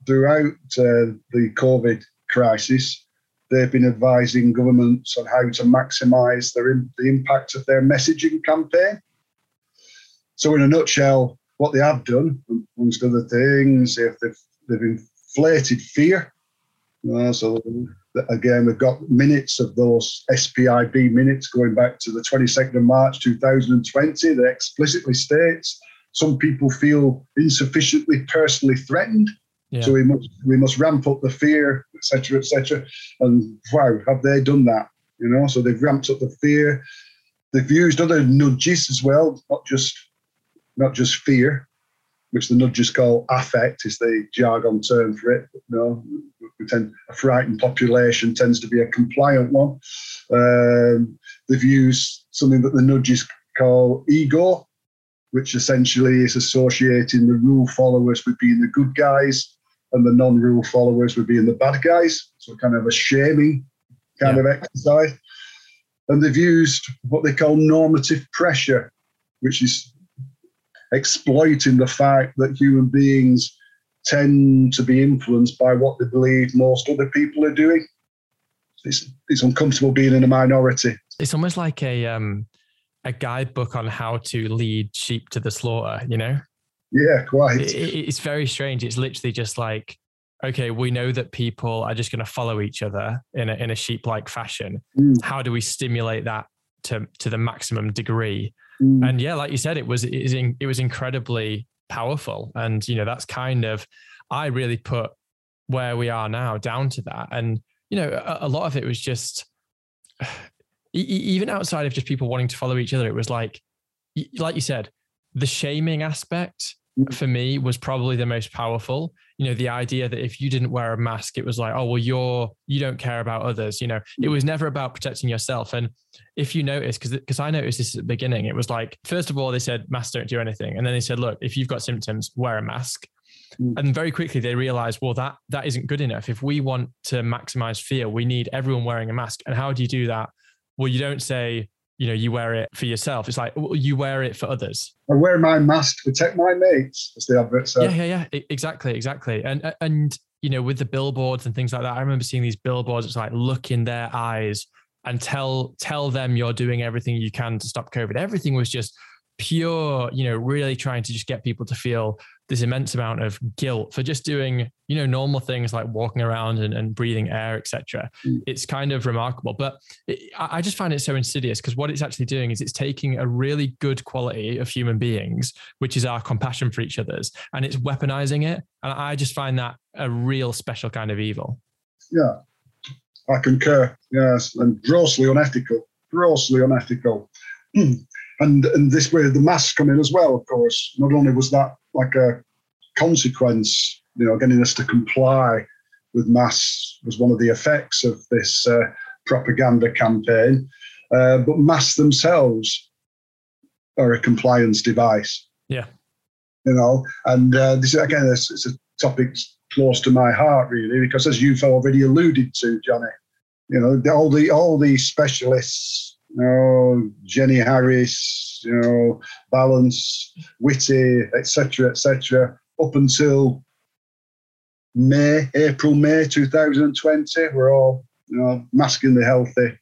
throughout uh, the COVID crisis, they've been advising governments on how to maximise their, the impact of their messaging campaign. So, in a nutshell, what they have done, amongst other things, if they've, they've inflated fear. Uh, so, again, we've got minutes of those SPI-B minutes going back to the 22nd of March 2020 that explicitly states some people feel insufficiently personally threatened. Yeah. So we must we must ramp up the fear, etc., etc. And wow, have they done that? You know, so they've ramped up the fear. They've used other nudges as well, not just not just fear, which the nudges call affect, is the jargon term for it. You know, we tend, a frightened population tends to be a compliant one. Um, they've used something that the nudges call ego, which essentially is associating the rule followers with being the good guys and the non-rule followers with being the bad guys. So kind of a shaming kind yeah. of exercise. And they've used what they call normative pressure, which is exploiting the fact that human beings tend to be influenced by what they believe most other people are doing. It's, it's uncomfortable being in a minority. It's almost like a um, a guidebook on how to lead sheep to the slaughter, you know? Yeah, quite. It, it's very strange. It's literally just like, okay, we know that people are just going to follow each other in a, in a sheep like fashion. Mm. How do we stimulate that to, to the maximum degree? Mm. And yeah, like you said, it was, it was, in, it was incredibly powerful. And, you know, that's kind of, I really put where we are now down to that. And, you know, a, a lot of it was just, even outside of just people wanting to follow each other, it was like, like you said, the shaming aspect mm. for me was probably the most powerful. You know the idea that if you didn't wear a mask it was like oh well you're you don't care about others you know? It was never about protecting yourself. And if you notice because because i noticed this at the beginning it was like first of all they said masks don't do anything. And then they said look if you've got symptoms wear a mask. Mm. and very quickly they realized well that that isn't good enough. If we want to maximize fear we need everyone wearing a mask. And how do you do that well you don't say you know, you wear it for yourself. It's like you wear it for others. I wear my mask to protect my mates, as the advert said. Yeah, yeah, yeah. Exactly, exactly. And and you know, with the billboards and things like that, I remember seeing these billboards. It's like look in their eyes and tell tell them you're doing everything you can to stop COVID. Everything was just pure, you know, really trying to just get people to feel this immense amount of guilt for just doing, you know, normal things like walking around and, and breathing air, etc. Mm. It's kind of remarkable, but it, I just find it so insidious because what it's actually doing is it's taking a really good quality of human beings, which is our compassion for each other's, and it's weaponizing it. And I just find that a real special kind of evil. Yeah, I concur. Yes, and grossly unethical. Grossly unethical. and and this way the masks come in as well. Of course, not only was that like a consequence, you know, getting us to comply with masks was one of the effects of this uh, propaganda campaign, uh, but masks themselves are a compliance device. Yeah, you know, and uh, this again, it's, it's a topic close to my heart really because as you've already alluded to, Jonny, you know, all the all the specialists you know, Jenny Harries, you know, Vallance, Whitty, etc., etc., up until May, April, May 2020, we're all, you know, masking the healthy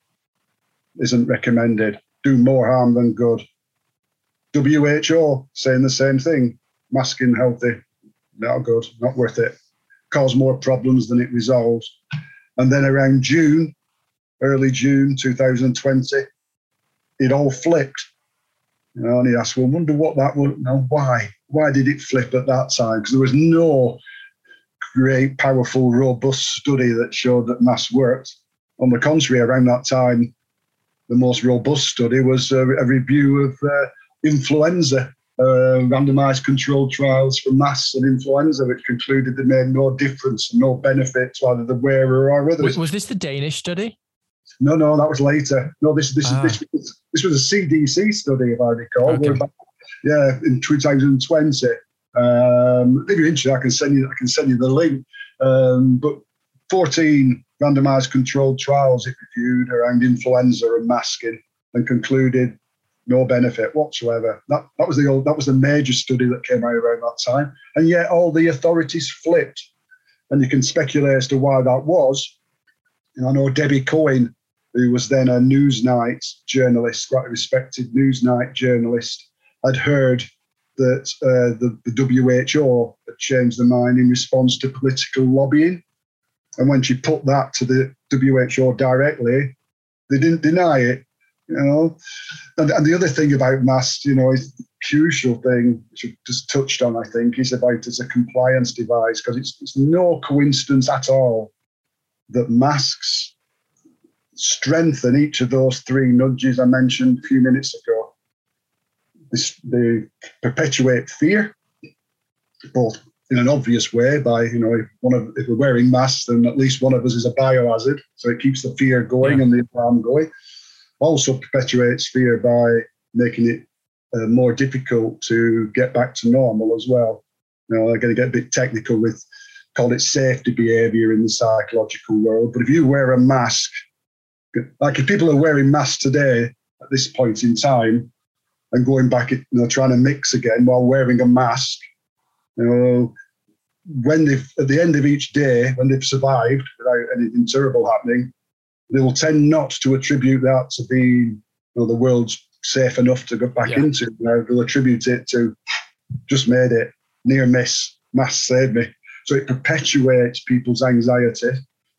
isn't recommended. Do more harm than good. WHO saying the same thing. Masking healthy, not good, not worth it. Cause more problems than it resolves. And then around June, early June 2020, it all flipped. You know, and he asked, well, I wonder what that would, no, why? Why did it flip at that time? Because there was no great, powerful, robust study that showed that mass worked. On the contrary, around that time, the most robust study was a, a review of uh, influenza, uh, randomized controlled trials for mass and influenza, which concluded they made no difference and no benefit to either the wearer or others. Was, was this the Danish study? No, no, that was later. No, this this ah. this, was, this was a CDC study, if I recall. Okay. Back, yeah, in 2020. Um, if you're interested, I can send you I can send you the link. Um, but 14 randomized controlled trials it reviewed around influenza and masking and concluded no benefit whatsoever. That that was the old that was the major study that came out around that time. And yet all the authorities flipped. And you can speculate as to why that was. And I know Debbie Cohen who was then a Newsnight journalist, quite a respected Newsnight journalist, had heard that uh, the, the WHO had changed their mind in response to political lobbying. And when she put that to the WHO directly, they didn't deny it, you know. And, and the other thing about masks, you know, is crucial thing, which I've just touched on, I think, is about as a compliance device, because it's, it's no coincidence at all that masks strengthen each of those three nudges I mentioned a few minutes ago. This, they perpetuate fear, both in an obvious way by you know if one of if we're wearing masks, then at least one of us is a biohazard, so it keeps the fear going yeah. and the alarm going. Also perpetuates fear by making it uh, more difficult to get back to normal as well. You know, I'm going to get a bit technical with call it safety behavior in the psychological world, but if you wear a mask like if people are wearing masks today at this point in time and going back, you know, trying to mix again while wearing a mask, you know, when they've at the end of each day, when they've survived without anything terrible happening, they will tend not to attribute that to being, you know, the world's safe enough to get back yeah. into. You know, they'll attribute it to just made it, near miss, mask saved me. So it perpetuates people's anxiety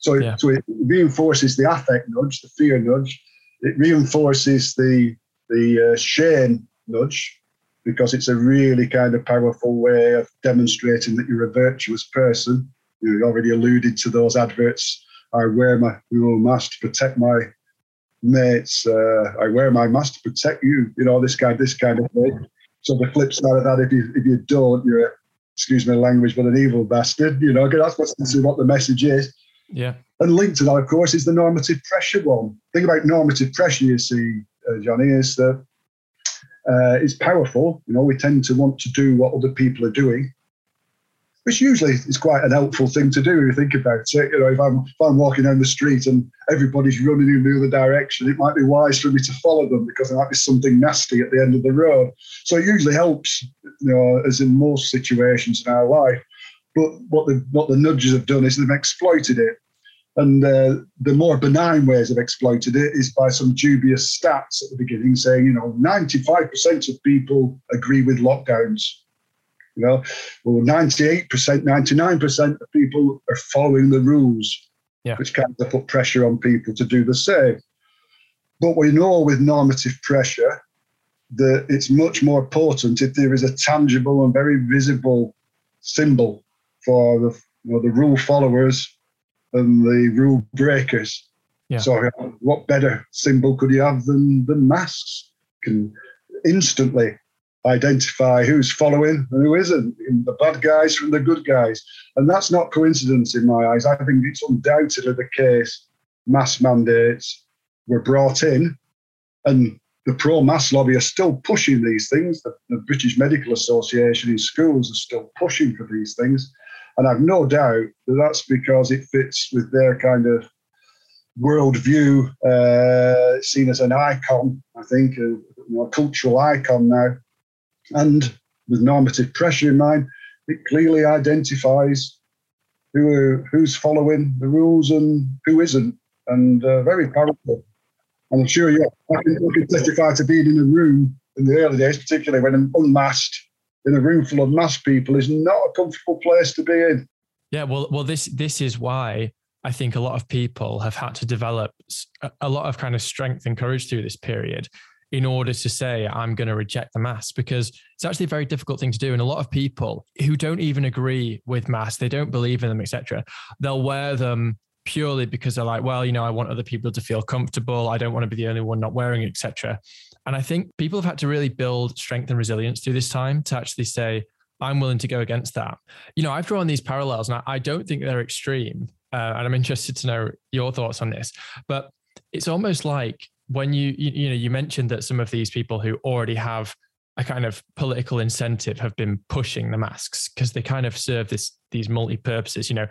so, yeah. so it reinforces the affect nudge, the fear nudge. It reinforces the the uh, shame nudge because it's a really kind of powerful way of demonstrating that you're a virtuous person. You already alluded to those adverts. I wear my you know, mask to protect my mates. Uh, I wear my mask to protect you. You know this kind, this kind of thing. So the flip side of that, if you if you don't, you're excuse my language, but an evil bastard, you know, because that's what the message is. Yeah. And linked to that, of course, is the normative pressure one. Thing about normative pressure, you see, uh, Jonny, is that uh, it's powerful. You know, we tend to want to do what other people are doing, which usually is quite an helpful thing to do if you think about it. You know, if I'm if I'm walking down the street and everybody's running in the other direction, it might be wise for me to follow them because there might be something nasty at the end of the road. So it usually helps, you know, as in most situations in our life. But what the what the nudges have done is they've exploited it. And uh, the more benign ways of exploited it is by some dubious stats at the beginning saying, you know, 95% of people agree with lockdowns. You know, well, 98%, 99% of people are following the rules, yeah. which kind of put pressure on people to do the same. But we know with normative pressure that it's much more potent if there is a tangible and very visible symbol for the, the rule followers and the rule breakers. Yeah. So, what better symbol could you have than, than masks? Can instantly identify who's following and who isn't, the bad guys from the good guys. And that's not coincidence in my eyes. I think it's undoubtedly the case. Mass mandates were brought in, and the pro mass lobby are still pushing these things. The, the British Medical Association in schools are still pushing for these things. And I've no doubt that that's because it fits with their kind of worldview, uh, seen as an icon, I think, a, you know, a cultural icon now. And with normative pressure in mind, it clearly identifies who who's following the rules and who isn't, and uh, very powerful. And I'm sure you, can, I can testify to being in a room in the early days, particularly when I'm unmasked in a room full of masked people is not a comfortable place to be in. Yeah, well, well, this this is why I think a lot of people have had to develop a lot of kind of strength and courage through this period in order to say I'm going to reject the mask because it's actually a very difficult thing to do. And a lot of people who don't even agree with masks, they don't believe in them, etc. They'll wear them purely because they're like, well, you know, I want other people to feel comfortable. I don't want to be the only one not wearing, etc. And I think people have had to really build strength and resilience through this time to actually say, I'm willing to go against that. You know, I've drawn these parallels and I don't think they're extreme. Uh, and I'm interested to know your thoughts on this. But it's almost like when you, you, you know, you mentioned that some of these people who already have a kind of political incentive have been pushing the masks because they kind of serve this these multi purposes. You know,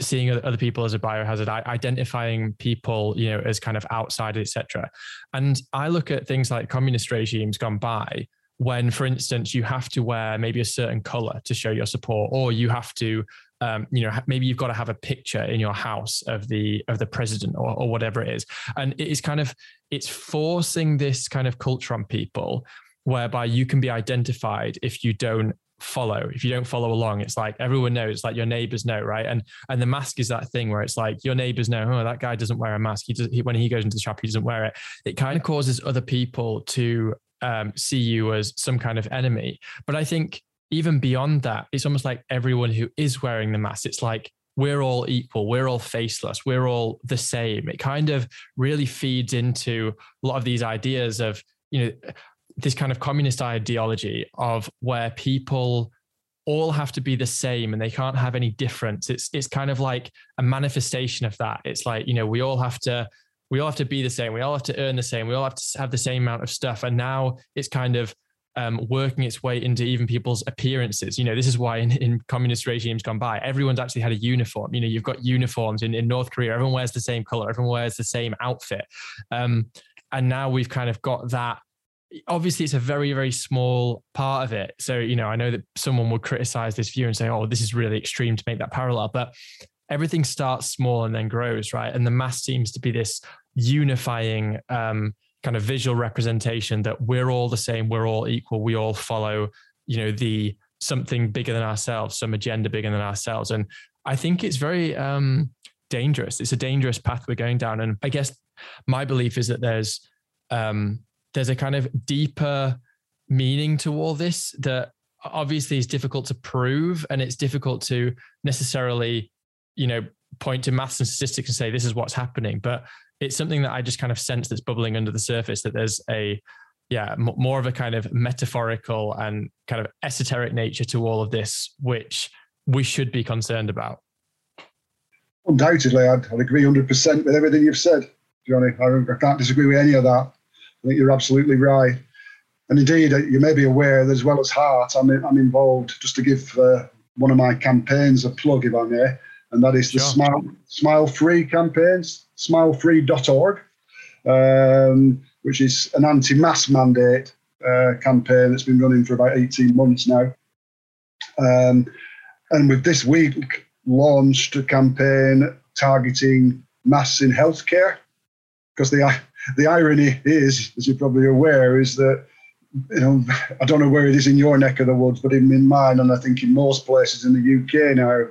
seeing other people as a biohazard, identifying people, you know, as kind of outsiders, etc. And I look at things like communist regimes gone by, when, for instance, you have to wear maybe a certain color to show your support, or you have to, um, you know, maybe you've got to have a picture in your house of the of the president or, or whatever it is, and it is kind of it's forcing this kind of culture on people whereby you can be identified if you don't follow. If you don't follow along it's like everyone knows like your neighbors know right? And and the mask is that thing where it's like your neighbors know oh that guy doesn't wear a mask. He does he, when he goes into the shop he doesn't wear it. It kind of causes other people to um, see you as some kind of enemy. But i think even beyond that it's almost like everyone who is wearing the mask it's like we're all equal we're all faceless we're all the same. It kind of really feeds into a lot of these ideas of you know this kind of communist ideology of where people all have to be the same and they can't have any difference. It's it's kind of like a manifestation of that. It's like, you know, we all have to we all have to be the same. We all have to earn the same. We all have to have the same amount of stuff. And now it's kind of um, working its way into even people's appearances. You know, this is why in, in, communist regimes gone by, everyone's actually had a uniform. You know, you've got uniforms in, in North Korea. Everyone wears the same color. Everyone wears the same outfit. Um, and now we've kind of got that obviously it's a very very small part of it. So you know i know that someone would criticize this view and say oh this is really extreme to make that parallel but everything starts small and then grows right? And the mass seems to be this unifying um, kind of visual representation that we're all the same we're all equal we all follow you know the something bigger than ourselves some agenda bigger than ourselves. And i think it's very um, dangerous. It's a dangerous path we're going down. And i guess my belief is that there's um, there's a kind of deeper meaning to all this that obviously is difficult to prove and it's difficult to necessarily you know point to maths and statistics and say this is what's happening but it's something that i just kind of sense that's bubbling under the surface that there's a yeah, m- more of a kind of metaphorical and kind of esoteric nature to all of this, which we should be concerned about. Undoubtedly, I'd, I'd agree 100% with everything you've said, Jonny. I, I can't disagree with any of that. I think you're absolutely right. And indeed, uh, you may be aware that as well as HART, I'm, I'm involved, just to give uh, one of my campaigns a plug, if I may, and that is the sure. Smile, Smile Free campaigns, smilefree.org, um, which is an anti mass mandate uh, campaign that's been running for about 18 months now. Um, and with this week launched a campaign targeting mass in healthcare, because the the irony is, as you're probably aware, is that you know I don't know where it is in your neck of the woods, but in, in mine, and I think in most places in the UK now,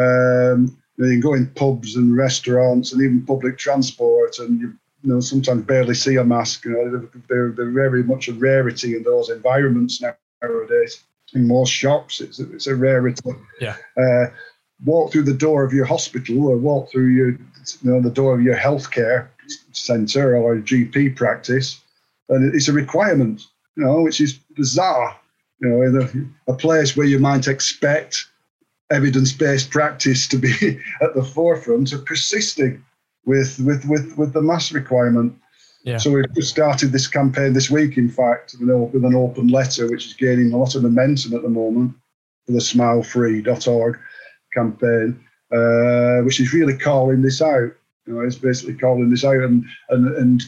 um, you can go in pubs and restaurants and even public transport, and you, you know sometimes barely see a mask. You know, they're, they're very much a rarity in those environments nowadays. In most shops, it's a, it's a rarity. Yeah. Uh, walk through the door of your hospital or walk through your, you know, the door of your healthcare centre or a GP practice, and it's a requirement, you know, which is bizarre. You know, in a, a place where you might expect evidence-based practice to be at the forefront of persisting with with with with the mask requirement. Yeah. So we've just started this campaign this week, in fact, with an open letter, which is gaining a lot of momentum at the moment for the smilefree.org campaign, uh, which is really calling this out. You know, it's basically calling this out and and and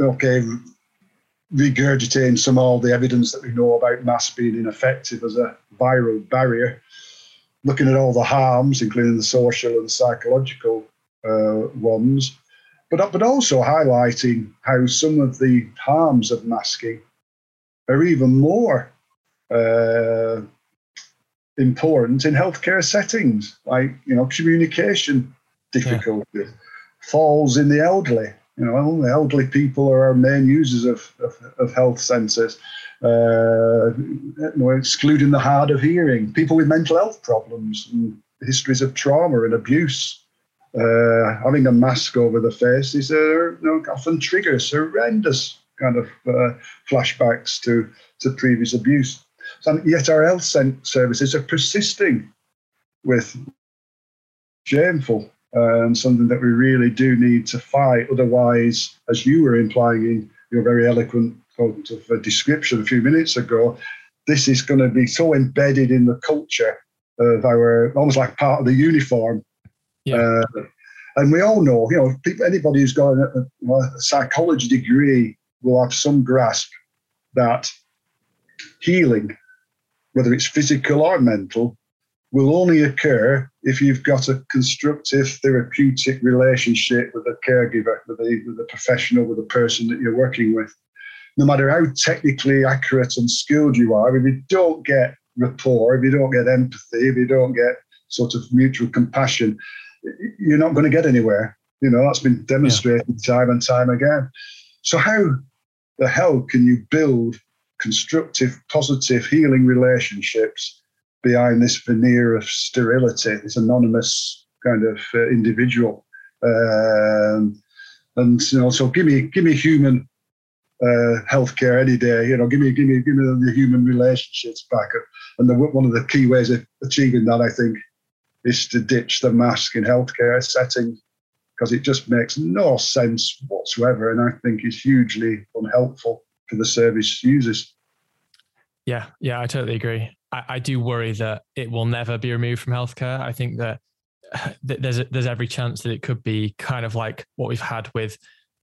okay, regurgitating some of all the evidence that we know about masks being ineffective as a viral barrier, looking at all the harms, including the social and psychological uh, ones, but but also highlighting how some of the harms of masking are even more uh, important in healthcare settings, like you know communication difficulties, yeah. Falls in the elderly. You know, elderly people are our main users of, of, of health centres. Uh, you excluding the hard of hearing, people with mental health problems, and histories of trauma and abuse. Uh, having a mask over the face is you know, often triggers horrendous kind of uh, flashbacks to, to previous abuse. And yet our health services are persisting with shameful and something that we really do need to fight. Otherwise, as you were implying in your very eloquent of a description a few minutes ago, this is going to be so embedded in the culture of our, almost like part of the uniform. Yeah. Uh, and we all know, you know, people, anybody who's got a, a psychology degree will have some grasp that healing whether it's physical or mental, will only occur if you've got a constructive therapeutic relationship with a caregiver, with a, with a professional, with a person that you're working with. No matter how technically accurate and skilled you are, if you don't get rapport, if you don't get empathy, if you don't get sort of mutual compassion, you're not going to get anywhere. You know, that's been demonstrated yeah. time and time again. So, how the hell can you build constructive, positive, healing relationships behind this veneer of sterility, this anonymous kind of uh, individual. Um, and you know, so give me give me human uh, healthcare any day. You know, give me give me give me the human relationships back. And the, one of the key ways of achieving that, I think, is to ditch the mask in healthcare settings because it just makes no sense whatsoever, and I think is hugely unhelpful for the service users. Yeah, yeah, I totally agree. I, I do worry that it will never be removed from healthcare. I think that there's a, there's every chance that it could be kind of like what we've had with,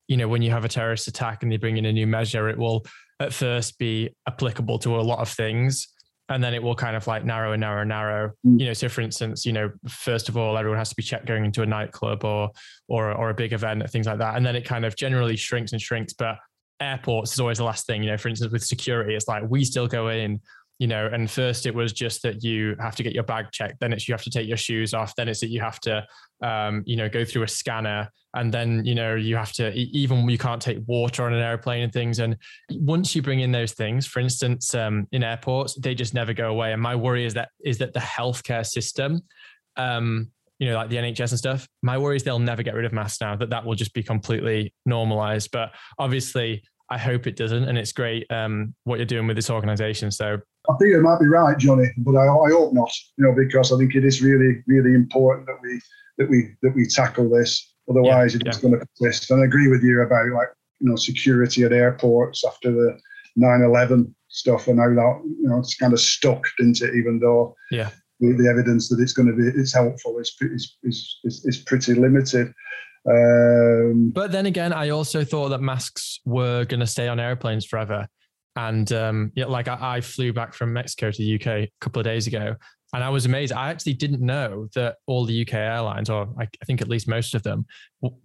you know, when you have a terrorist attack and they bring in a new measure, it will at first be applicable to a lot of things, and then it will kind of like narrow and narrow and narrow. Mm. You know, so for instance, you know, first of all, everyone has to be checked going into a nightclub or or or a big event, things like that, and then it kind of generally shrinks and shrinks. But airports is always the last thing. You know, for instance, with security, it's like we still go in, you know, and first it was just that you have to get your bag checked, then it's you have to take your shoes off, then it's that you have to, um, you know, go through a scanner, and then you know you have to even you can't take water on an airplane and things. And once you bring in those things, for instance, um, in airports, they just never go away. And my worry is that is that the healthcare system. Um, you know, like the NHS and stuff. My worry is they'll never get rid of masks now, that that will just be completely normalized. But obviously, I hope it doesn't, and it's great um, what you're doing with this organisation. So I think you might be right, Jonny, but I, I hope not. You know, because I think it is really, really important that we that we that we tackle this. Otherwise, yeah, it's yeah. going to persist. And I agree with you about like you know security at airports after the 9/11 stuff, and now that you know it's kind of stuck, didn't it? Even though yeah, the, the evidence that it's going to be it's helpful is is is, is pretty limited. Um, but then again, I also thought that masks were going to stay on airplanes forever. And um, yeah, like I, I, flew back from Mexico to the UK a couple of days ago, and I was amazed. I actually didn't know that all the UK airlines, or I, think at least most of them,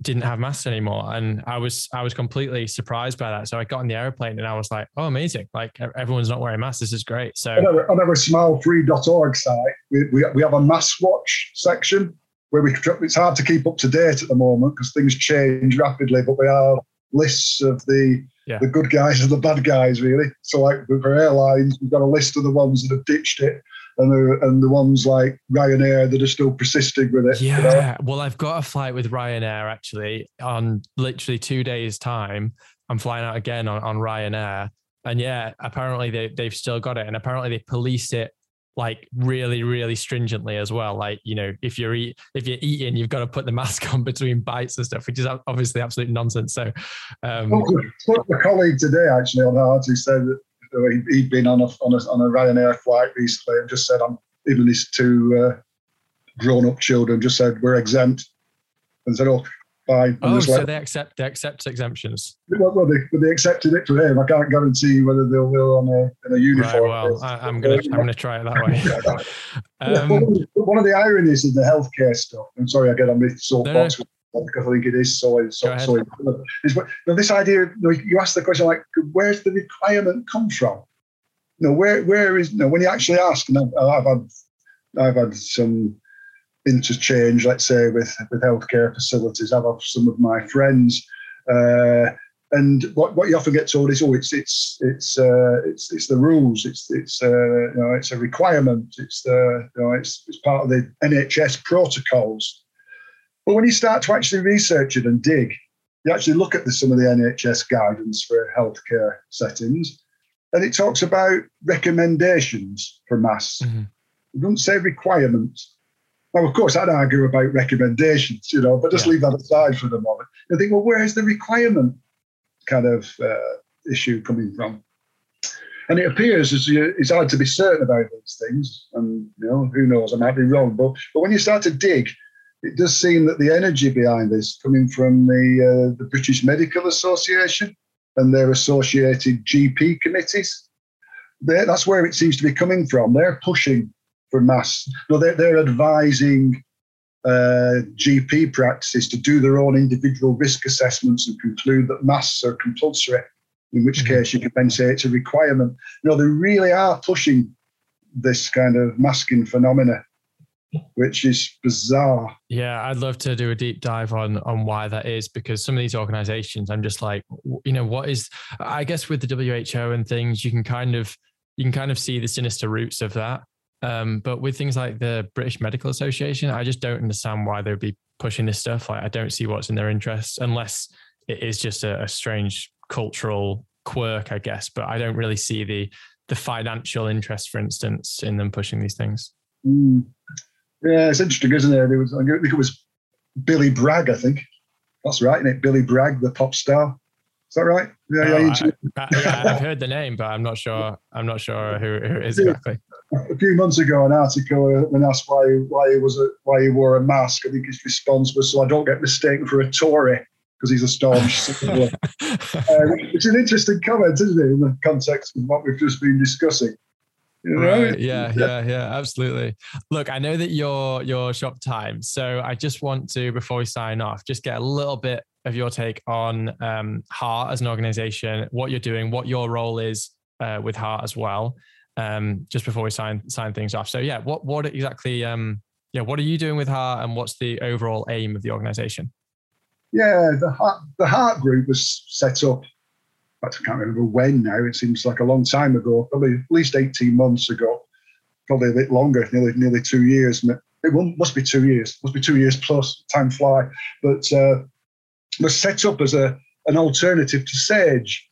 didn't have masks anymore. And I was I was completely surprised by that. So I got on the airplane and I was like, oh, amazing! Like everyone's not wearing masks. This is great. So on our, on our smilefree.org site, we, we, we have a mask watch section where we it's hard to keep up to date at the moment because things change rapidly. But we have lists of the yeah. the good guys and the bad guys, really. So like for airlines, we've got a list of the ones that have ditched it and the and the ones like Ryanair that are still persisting with it. Yeah. You know? Well, I've got a flight with Ryanair actually on literally two days' time. I'm flying out again on, on Ryanair. And yeah, apparently they, they've still got it. And apparently they police it like really, really stringently as well. Like, you know, if you're eat, if you're eating, you've got to put the mask on between bites and stuff, which is obviously absolute nonsense. So um, a colleague today actually on HART who said that he'd been on a, on a, on a Ryanair flight recently and just said, I'm even his two uh, grown up children just said, we're exempt. And said, oh, fine. Oh, so like, they accept they accept exemptions. Well, well they, they accepted it for him. I can't guarantee whether they'll will on a in a uniform. Right, well, I, am gonna I'm gonna try it that way. um, one of the ironies of the healthcare stuff. I'm sorry, I get on this soapbox. No because I think it is so so, so is but you know, this idea you, know, you ask the question like where's the requirement come from? You know, where where is you know, when you actually ask, and I've, I've had I've had some interchange, let's say, with with healthcare facilities. I've had some of my friends. Uh, and what, what you often get told is, oh, it's it's it's uh, it's it's the rules. It's it's uh, you know it's a requirement. It's the you know it's it's part of the NHS protocols. But when you start to actually research it and dig, you actually look at the, some of the NHS guidance for healthcare settings, and it talks about recommendations for masks. Mm-hmm. It doesn't say requirements. Now, of course, I'd argue about recommendations, you know, but just yeah. leave that aside for the moment. I think, well, where's the requirement kind of uh, issue coming from? And it appears as you, it's hard to be certain about these things, and you know, who knows, I might be wrong. But but when you start to dig, it does seem that the energy behind this coming from the uh, the British Medical Association and their associated GP committees. That's where it seems to be coming from. They're pushing for mass. No, they're, they're advising uh, GP practices to do their own individual risk assessments and conclude that masks are compulsory. In which mm-hmm. case, you could then say it's a requirement. No, they really are pushing this kind of masking phenomena which is bizarre. Yeah, I'd love to do a deep dive on on why that is because some of these organizations, I'm just like, you know, what is? I guess with the WHO and things, you can kind of you can kind of see the sinister roots of that. Um, but with things like the British Medical Association, I just don't understand why they'd be pushing this stuff. Like, I don't see what's in their interests unless it is just a, a strange cultural quirk, I guess. But I don't really see the the financial interest, for instance, in them pushing these things. Mm. Yeah, it's interesting, isn't it? It was, I think it was Billy Bragg, I think. That's right, isn't it? Billy Bragg, the pop star. Is that right? Yeah, no, yeah, I, have heard the name, but I'm not sure. I'm not sure who, who it is exactly. A few months ago, an article uh, when asked why why he was a, why he wore a mask, I think his response was, "So I don't get mistaken for a Tory." Because he's a staunch uh, is an interesting comment, isn't it, in the context of what we've just been discussing? Right. Yeah, yeah, yeah, absolutely. Look, I know that you're your shop time, so I just want to, before we sign off, just get a little bit of your take on um, HART as an organization, what you're doing, what your role is uh, with HART as well. Um, just before we sign sign things off. So yeah, what what exactly? Um, yeah, what are you doing with HART, and what's the overall aim of the organization? Yeah, the HART the HART Group was set up I can't remember when now. It seems like a long time ago, probably at least 18 months ago, probably a bit longer, nearly nearly two years. It must be two years, must be two years plus. Time fly, but uh, was set up as a an alternative to Sage.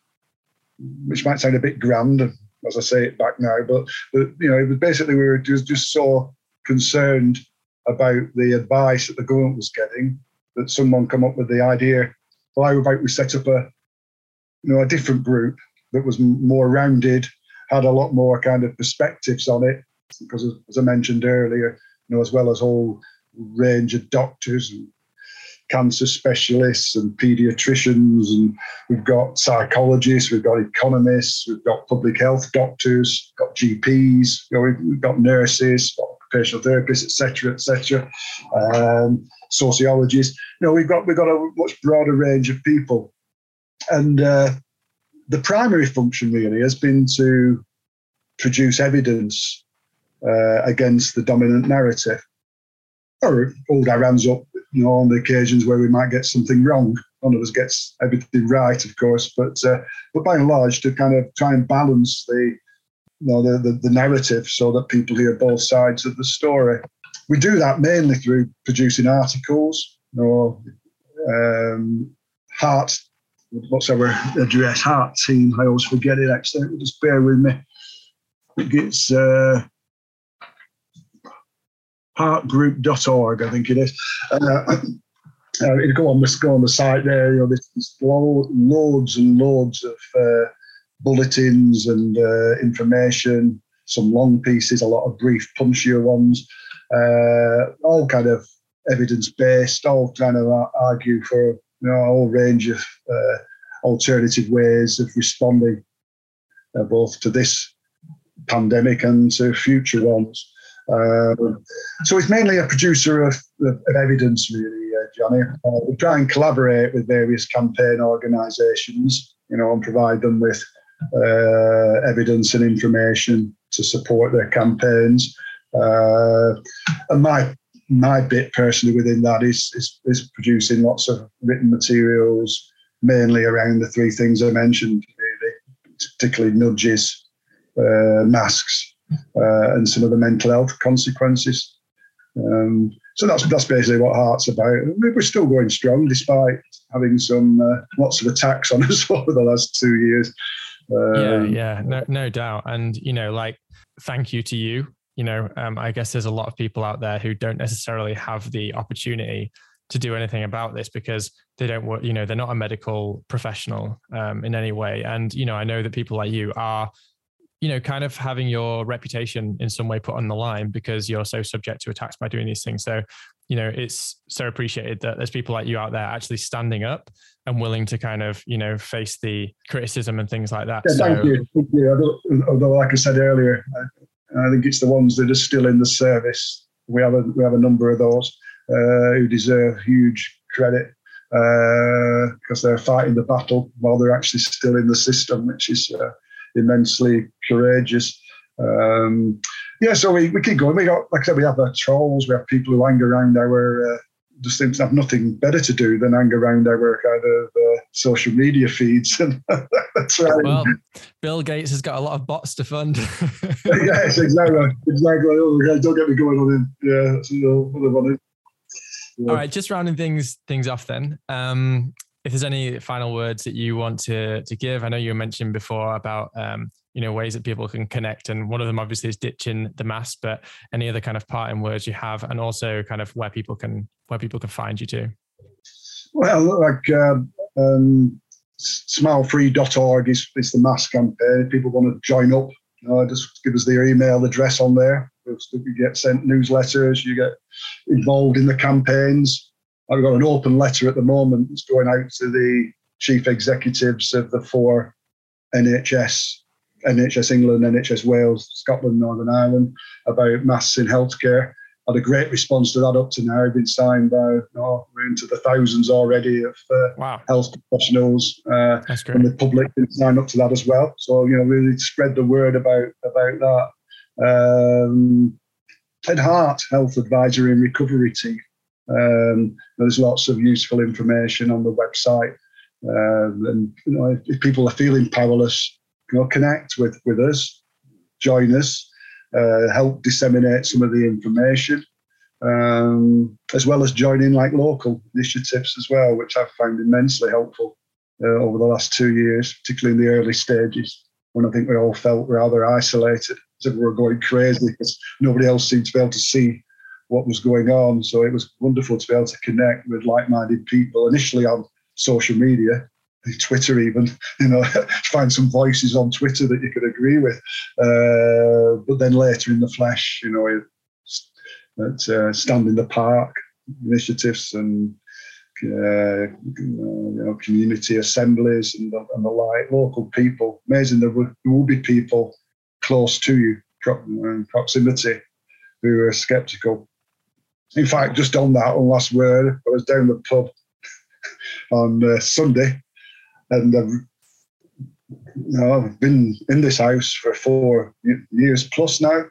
which might sound a bit grand as I say it back now, but, but you know, it was basically we were just, just so concerned about the advice that the government was getting that someone come up with the idea. Well, how about we set up a, you know, a different group that was more rounded, had a lot more kind of perspectives on it, because as I mentioned earlier, you know, as well as all range of doctors and cancer specialists and pediatricians, and we've got psychologists, we've got economists, we've got public health doctors, got GPs, you know, we've, we've got nurses, occupational therapists, etc., etc., um, sociologists. You know, we've got we've got a much broader range of people, and uh, the primary function really has been to produce evidence uh, against the dominant narrative, or hold our hands up you know, on the occasions where we might get something wrong. None of us gets everything right, of course, but uh, but by and large, to kind of try and balance the you know the, the, the narrative so that people hear both sides of the story. We do that mainly through producing articles, you know, um, HART. What's our address? HART team. I always forget it. Actually, just bear with me. It's uh, hartgroup.org, I think it is. Uh, uh, you go on the go on the site there. You know, there's, loads and loads of uh, bulletins and uh, information. Some long pieces, a lot of brief, punchier ones. Uh, all kind of evidence based. All kind of argue for you know a whole range of uh, alternative ways of responding, both to this pandemic and to future ones. Um, so it's mainly a producer of, of, of evidence, really, uh, Jonny. Uh, we try and collaborate with various campaign organisations, you know, and provide them with uh, evidence and information to support their campaigns. Uh, and my my bit personally within that is, is, is producing lots of written materials, mainly around the three things I mentioned, really, particularly nudges, uh, masks, uh, and some of the mental health consequences. Um, so that's that's basically what HART's about. We're still going strong despite having some uh, lots of attacks on us over the last two years. Um, yeah, yeah, no, no doubt. And you know, like, thank you to you. You know, um, I guess there's a lot of people out there who don't necessarily have the opportunity to do anything about this because they don't work. You know, they're not a medical professional um, in any way. And you know, I know that people like you are you know, kind of having your reputation in some way put on the line because you're so subject to attacks by doing these things. So, you know, it's so appreciated that there's people like you out there actually standing up and willing to kind of, you know, face the criticism and things like that. Yeah, so, thank you. Thank you. Although, although, like I said earlier, I, I, think it's the ones that are still in the service. We have a we have a number of those uh, who deserve huge credit because uh, they're fighting the battle while they're actually still in the system, which is uh, immensely courageous. Um, yeah, so we, we keep going. We got, like I said, we have our trolls. We have people who hang around our, uh, just seem to have nothing better to do than hang around our kind of uh, social media feeds. And well, Bill Gates has got a lot of bots to fund. yes, exactly, exactly. Oh, don't get me going on him. Yeah, that's another one. Yeah. All right, just rounding things things off then. Um, if there's any final words that you want to to give, I know you mentioned before about um, you know ways that people can connect, and one of them obviously is ditching the mask. But any other kind of parting words you have, and also kind of where people can where people can find you too. Well, like uh, um, smilefree.org is, is the mass campaign. If people want to join up, uh, just give us their email address on there. You get sent newsletters, you get involved in the campaigns. I've got an open letter at the moment that's going out to the chief executives of the four NHS, NHS England, NHS Wales, Scotland, Northern Ireland about masks in healthcare. Had a great response to that up to now. We've been signed by, oh, we're into the thousands already of uh, wow. health professionals. Uh, and the public been signed up to that as well. So, you know, really spread the word about, about that. Um, Head HART Health Advisory and Recovery Team um, there's lots of useful information on the website. Um, and you know, if, if, people are feeling powerless, you know, connect with with us, join us, uh, help disseminate some of the information, um, as well as joining like local initiatives as well, which I've found immensely helpful. uh, over the last two years, particularly in the early stages, when I think we all felt rather isolated, as if we were going crazy because nobody else seemed to be able to see what was going on. So it was wonderful to be able to connect with like-minded people initially on social media, Twitter even, you know, find some voices on Twitter that you could agree with. Uh, but then later in the flesh, you know, at uh, Stand in the Park initiatives and uh, you know, community assemblies and the, and the like, local people. Amazing there, would, there will be people close to you, in proximity, who are sceptical. In fact, just on that, one last word, I was down the pub on uh, Sunday, and I've, you know, I've been in this house for four years plus now,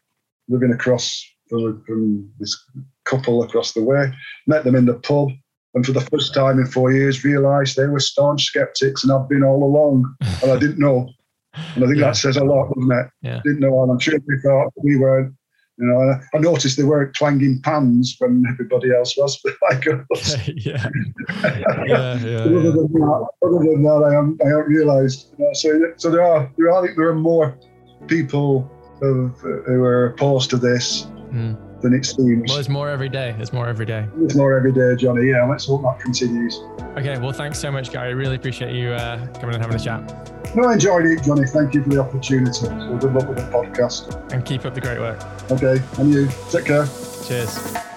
living across from, from this couple across the way. Met them in the pub, and for the first time in four years, realised they were staunch skeptics, and I've been all along, and I didn't know. And I think yeah. that says a lot, doesn't it? Yeah. Didn't know, and I'm sure they thought we weren't. You know, I noticed they weren't clanging pans when everybody else was, but like us. yeah. yeah, yeah, other, than that, other than that, I haven't, I haven't realised. You know, so, so there are, there are, there are more people who, who are opposed to this mm. Than it seems. Well, there's more every day. There's more every day. There's more every day, Jonny. Yeah, let's hope that continues. Okay, well, thanks so much, Gary. I really appreciate you uh, coming and having a chat. No, I enjoyed it, Jonny. Thank you for the opportunity. So good luck with the podcast. And keep up the great work. Okay, and you. Take care. Cheers.